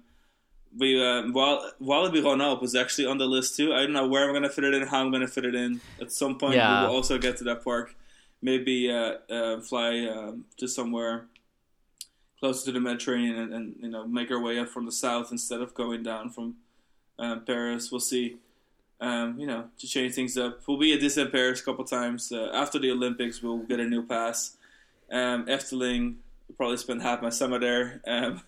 we uh, Wal- Walibi Rhône-Alpes was actually on the list too. I don't know where I'm going to fit it in, how I'm going to fit it in. At some point, Yeah. we will also get to that park. Maybe uh, uh, fly um to somewhere closer to the Mediterranean and, and you know make our way up from the south instead of going down from um, Paris. We'll see. Um, you know, to change things up, we'll be at Disneyland Paris a couple times. Uh, after the Olympics, we'll get a new pass. Um, Efteling, we'll probably spend half my summer there. Um,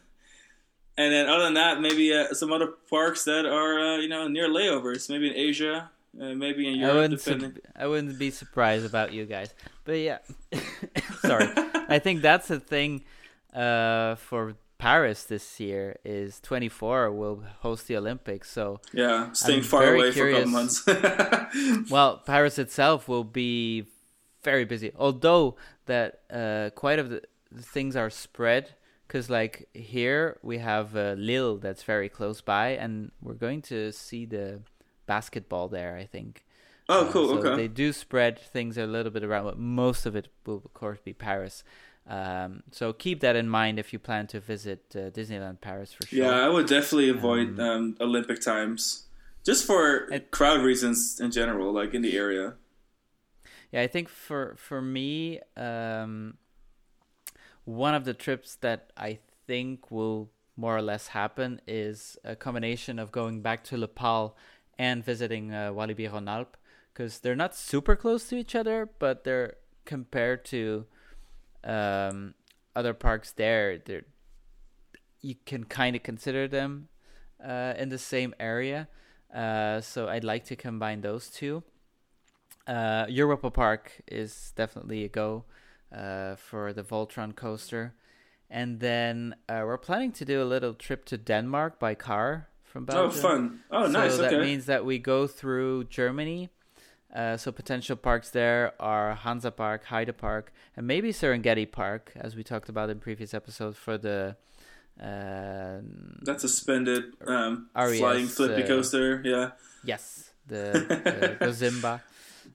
and then other than that, maybe uh, some other parks that are uh, you know near layovers, maybe in Asia, uh, maybe in I Europe, wouldn't. depending. sup- I wouldn't be surprised about you guys. But yeah, (laughs) sorry. (laughs) I think that's the thing uh, for Paris this year is 24 will host the Olympics. So yeah, staying I'm far away for a couple months. (laughs) well, Paris itself will be very busy. Although that uh, quite of the things are spread. Because like here we have uh, Lille that's very close by, and we're going to see the basketball there. I think. oh, Uh, cool. so okay. they do spread things a little bit around, but most of it will, of course, be Paris. Um, so keep that in mind if you plan to visit uh, Disneyland Paris for sure. Yeah, I would definitely avoid Um, um, Olympic times, just for It- crowd reasons in general, like in the area. Yeah, I think for for me, um, one of the trips that I think will more or less happen is a combination of going back to Nepal and visiting uh, Walibi Rhône-Alpes because they're not super close to each other, but they're compared to um, other parks there. They're you can kind of consider them uh, in the same area. Uh, so I'd like to combine those two. Uh, Europa Park is definitely a go uh, for the Voltron coaster. And then uh, we're planning to do a little trip to Denmark by car from Oh, Belgium. fun! Oh, nice. So okay. that means that we go through Germany. Uh, so potential parks there are Hansa Park, Heide Park, and maybe Serengeti Park, as we talked about in previous episodes for the. Uh, That's a suspended um, RES, flying flippy uh, coaster. Yeah, yes, the, (laughs) the Gozimba,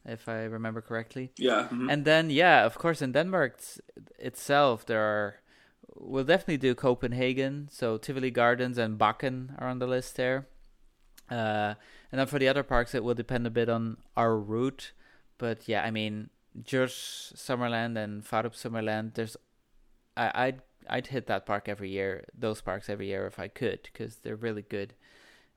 if I remember correctly. yeah. mhm. And then, yeah, of course, in Denmark itself, there are. We'll definitely do Copenhagen. So Tivoli Gardens and Bakken are on the list there. Uh, and then for the other parks, it will depend a bit on our route. But yeah, I mean, Djurs Sommerland and Farup Sommerland. There's, I, I'd I'd hit that park every year. Those parks every year if I could, because they're really good.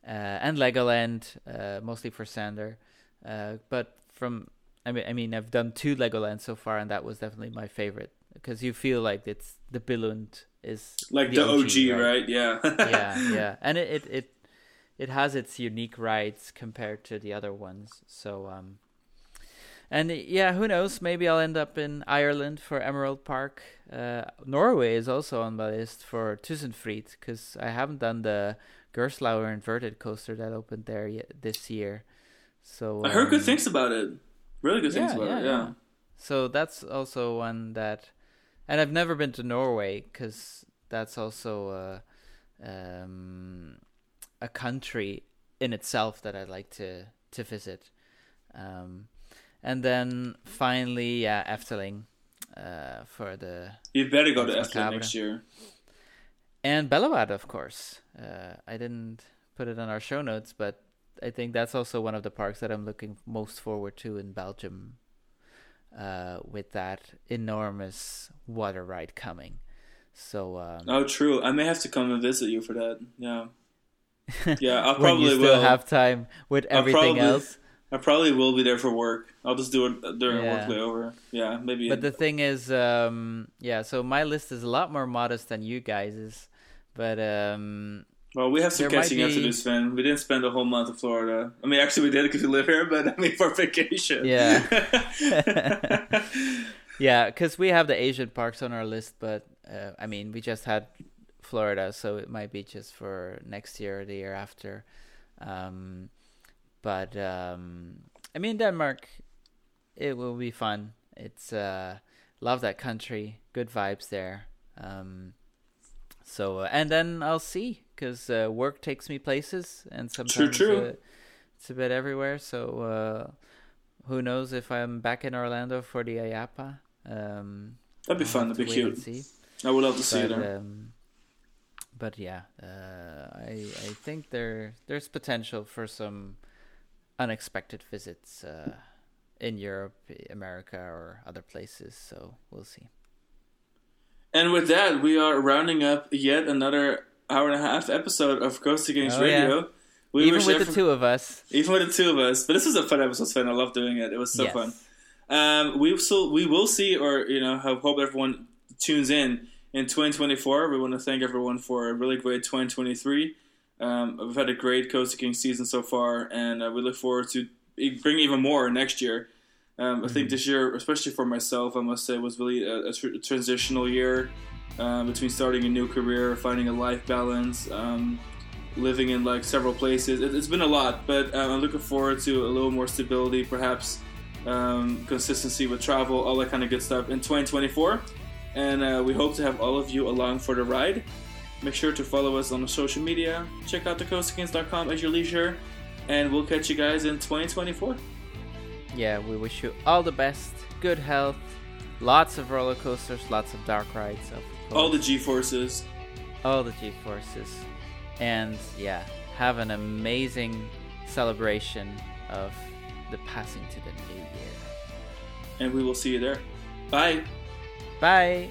Uh, and Legoland, uh, mostly for Sander. Uh, but from I mean, I mean, I've done two Legoland so far, and that was definitely my favorite because you feel like it's the Billund is like the, OG, right? right? Yeah. (laughs) yeah, yeah, and it, it it it has its unique rides compared to the other ones. So um, and yeah, who knows? Maybe I'll end up in Ireland for Emerald Park. Uh, Norway is also on my list for Tusenfryd because I haven't done the Gerstlauer inverted coaster that opened there yet this year. So I heard good um, things about it. Really good things yeah, about yeah, it. Yeah. yeah. So that's also one that, and I've never been to Norway because that's also uh, um, a country in itself that I'd like to to visit. Um, and then finally, yeah, Efteling uh, for the You better go to Efteling next year. and Bellewaerde, of course. Uh, I didn't put it on our show notes, but I think that's also one of the parks that I'm looking most forward to in Belgium. Uh, with that enormous water ride coming, so um, oh, true. I may have to come and visit you for that. Yeah, (laughs) yeah. I'll when probably will. have time with everything probably- else. I probably will be there for work. I'll just do it during Yeah. work layover. Yeah, maybe. But the thing is, um, yeah. So my list is a lot more modest than you guys's, but um, well, we have some there catching up to do, Sven. We didn't spend a whole month in Florida. I mean, actually, we did because we live here, but I mean, (laughs) for vacation. Yeah. (laughs) yeah, because we have the Asian parks on our list, but uh, I mean, we just had Florida, so it might be just for next year or the year after. Um, but um, I mean, Denmark, it will be fun. It's uh, love that country, good vibes there. Um, so uh, and then I'll see because uh, work takes me places, and sometimes true. Uh, it's a bit everywhere. So uh, who knows if I'm back in Orlando for the IAAPA? Um, That'd be I'll fun. That'd be cute. see. I would love to see you But, there. um, but yeah, uh, I I think there there's potential for some unexpected visits uh, in Europe, America, or other places. So we'll see. And with that, we are rounding up yet another hour and a half episode of Coaster Kings Oh, yeah. Radio. We Even with the every- two of us, even with the two of us. But this was a fun episode, Sven. I love doing it. It was so Yes. fun. Um, we still we will see, or you know, hope, hope everyone tunes in in 2024. We want to thank everyone for a really great 2023. Um, we've had a great Coaster King season so far, and uh, we look forward to bringing even more next year. Um, I think this year, especially for myself, I must say, was really a, a tr- transitional year uh, between starting a new career, finding a life balance, um, living in like several places. It, it's been a lot, but uh, I'm looking forward to a little more stability, perhaps um, consistency with travel, all that kind of good stuff in 2024. And uh, we hope to have all of you along for the ride. Make sure to follow us on the social media. Check out thecoasterkings.com at your leisure, and we'll catch you guys in 2024. Yeah, we wish you all the best, good health, lots of roller coasters, lots of dark rides, of All the. G forces. all the G forces, and yeah, have an amazing celebration of the passing to the new year. and we will see you there. Bye. Bye.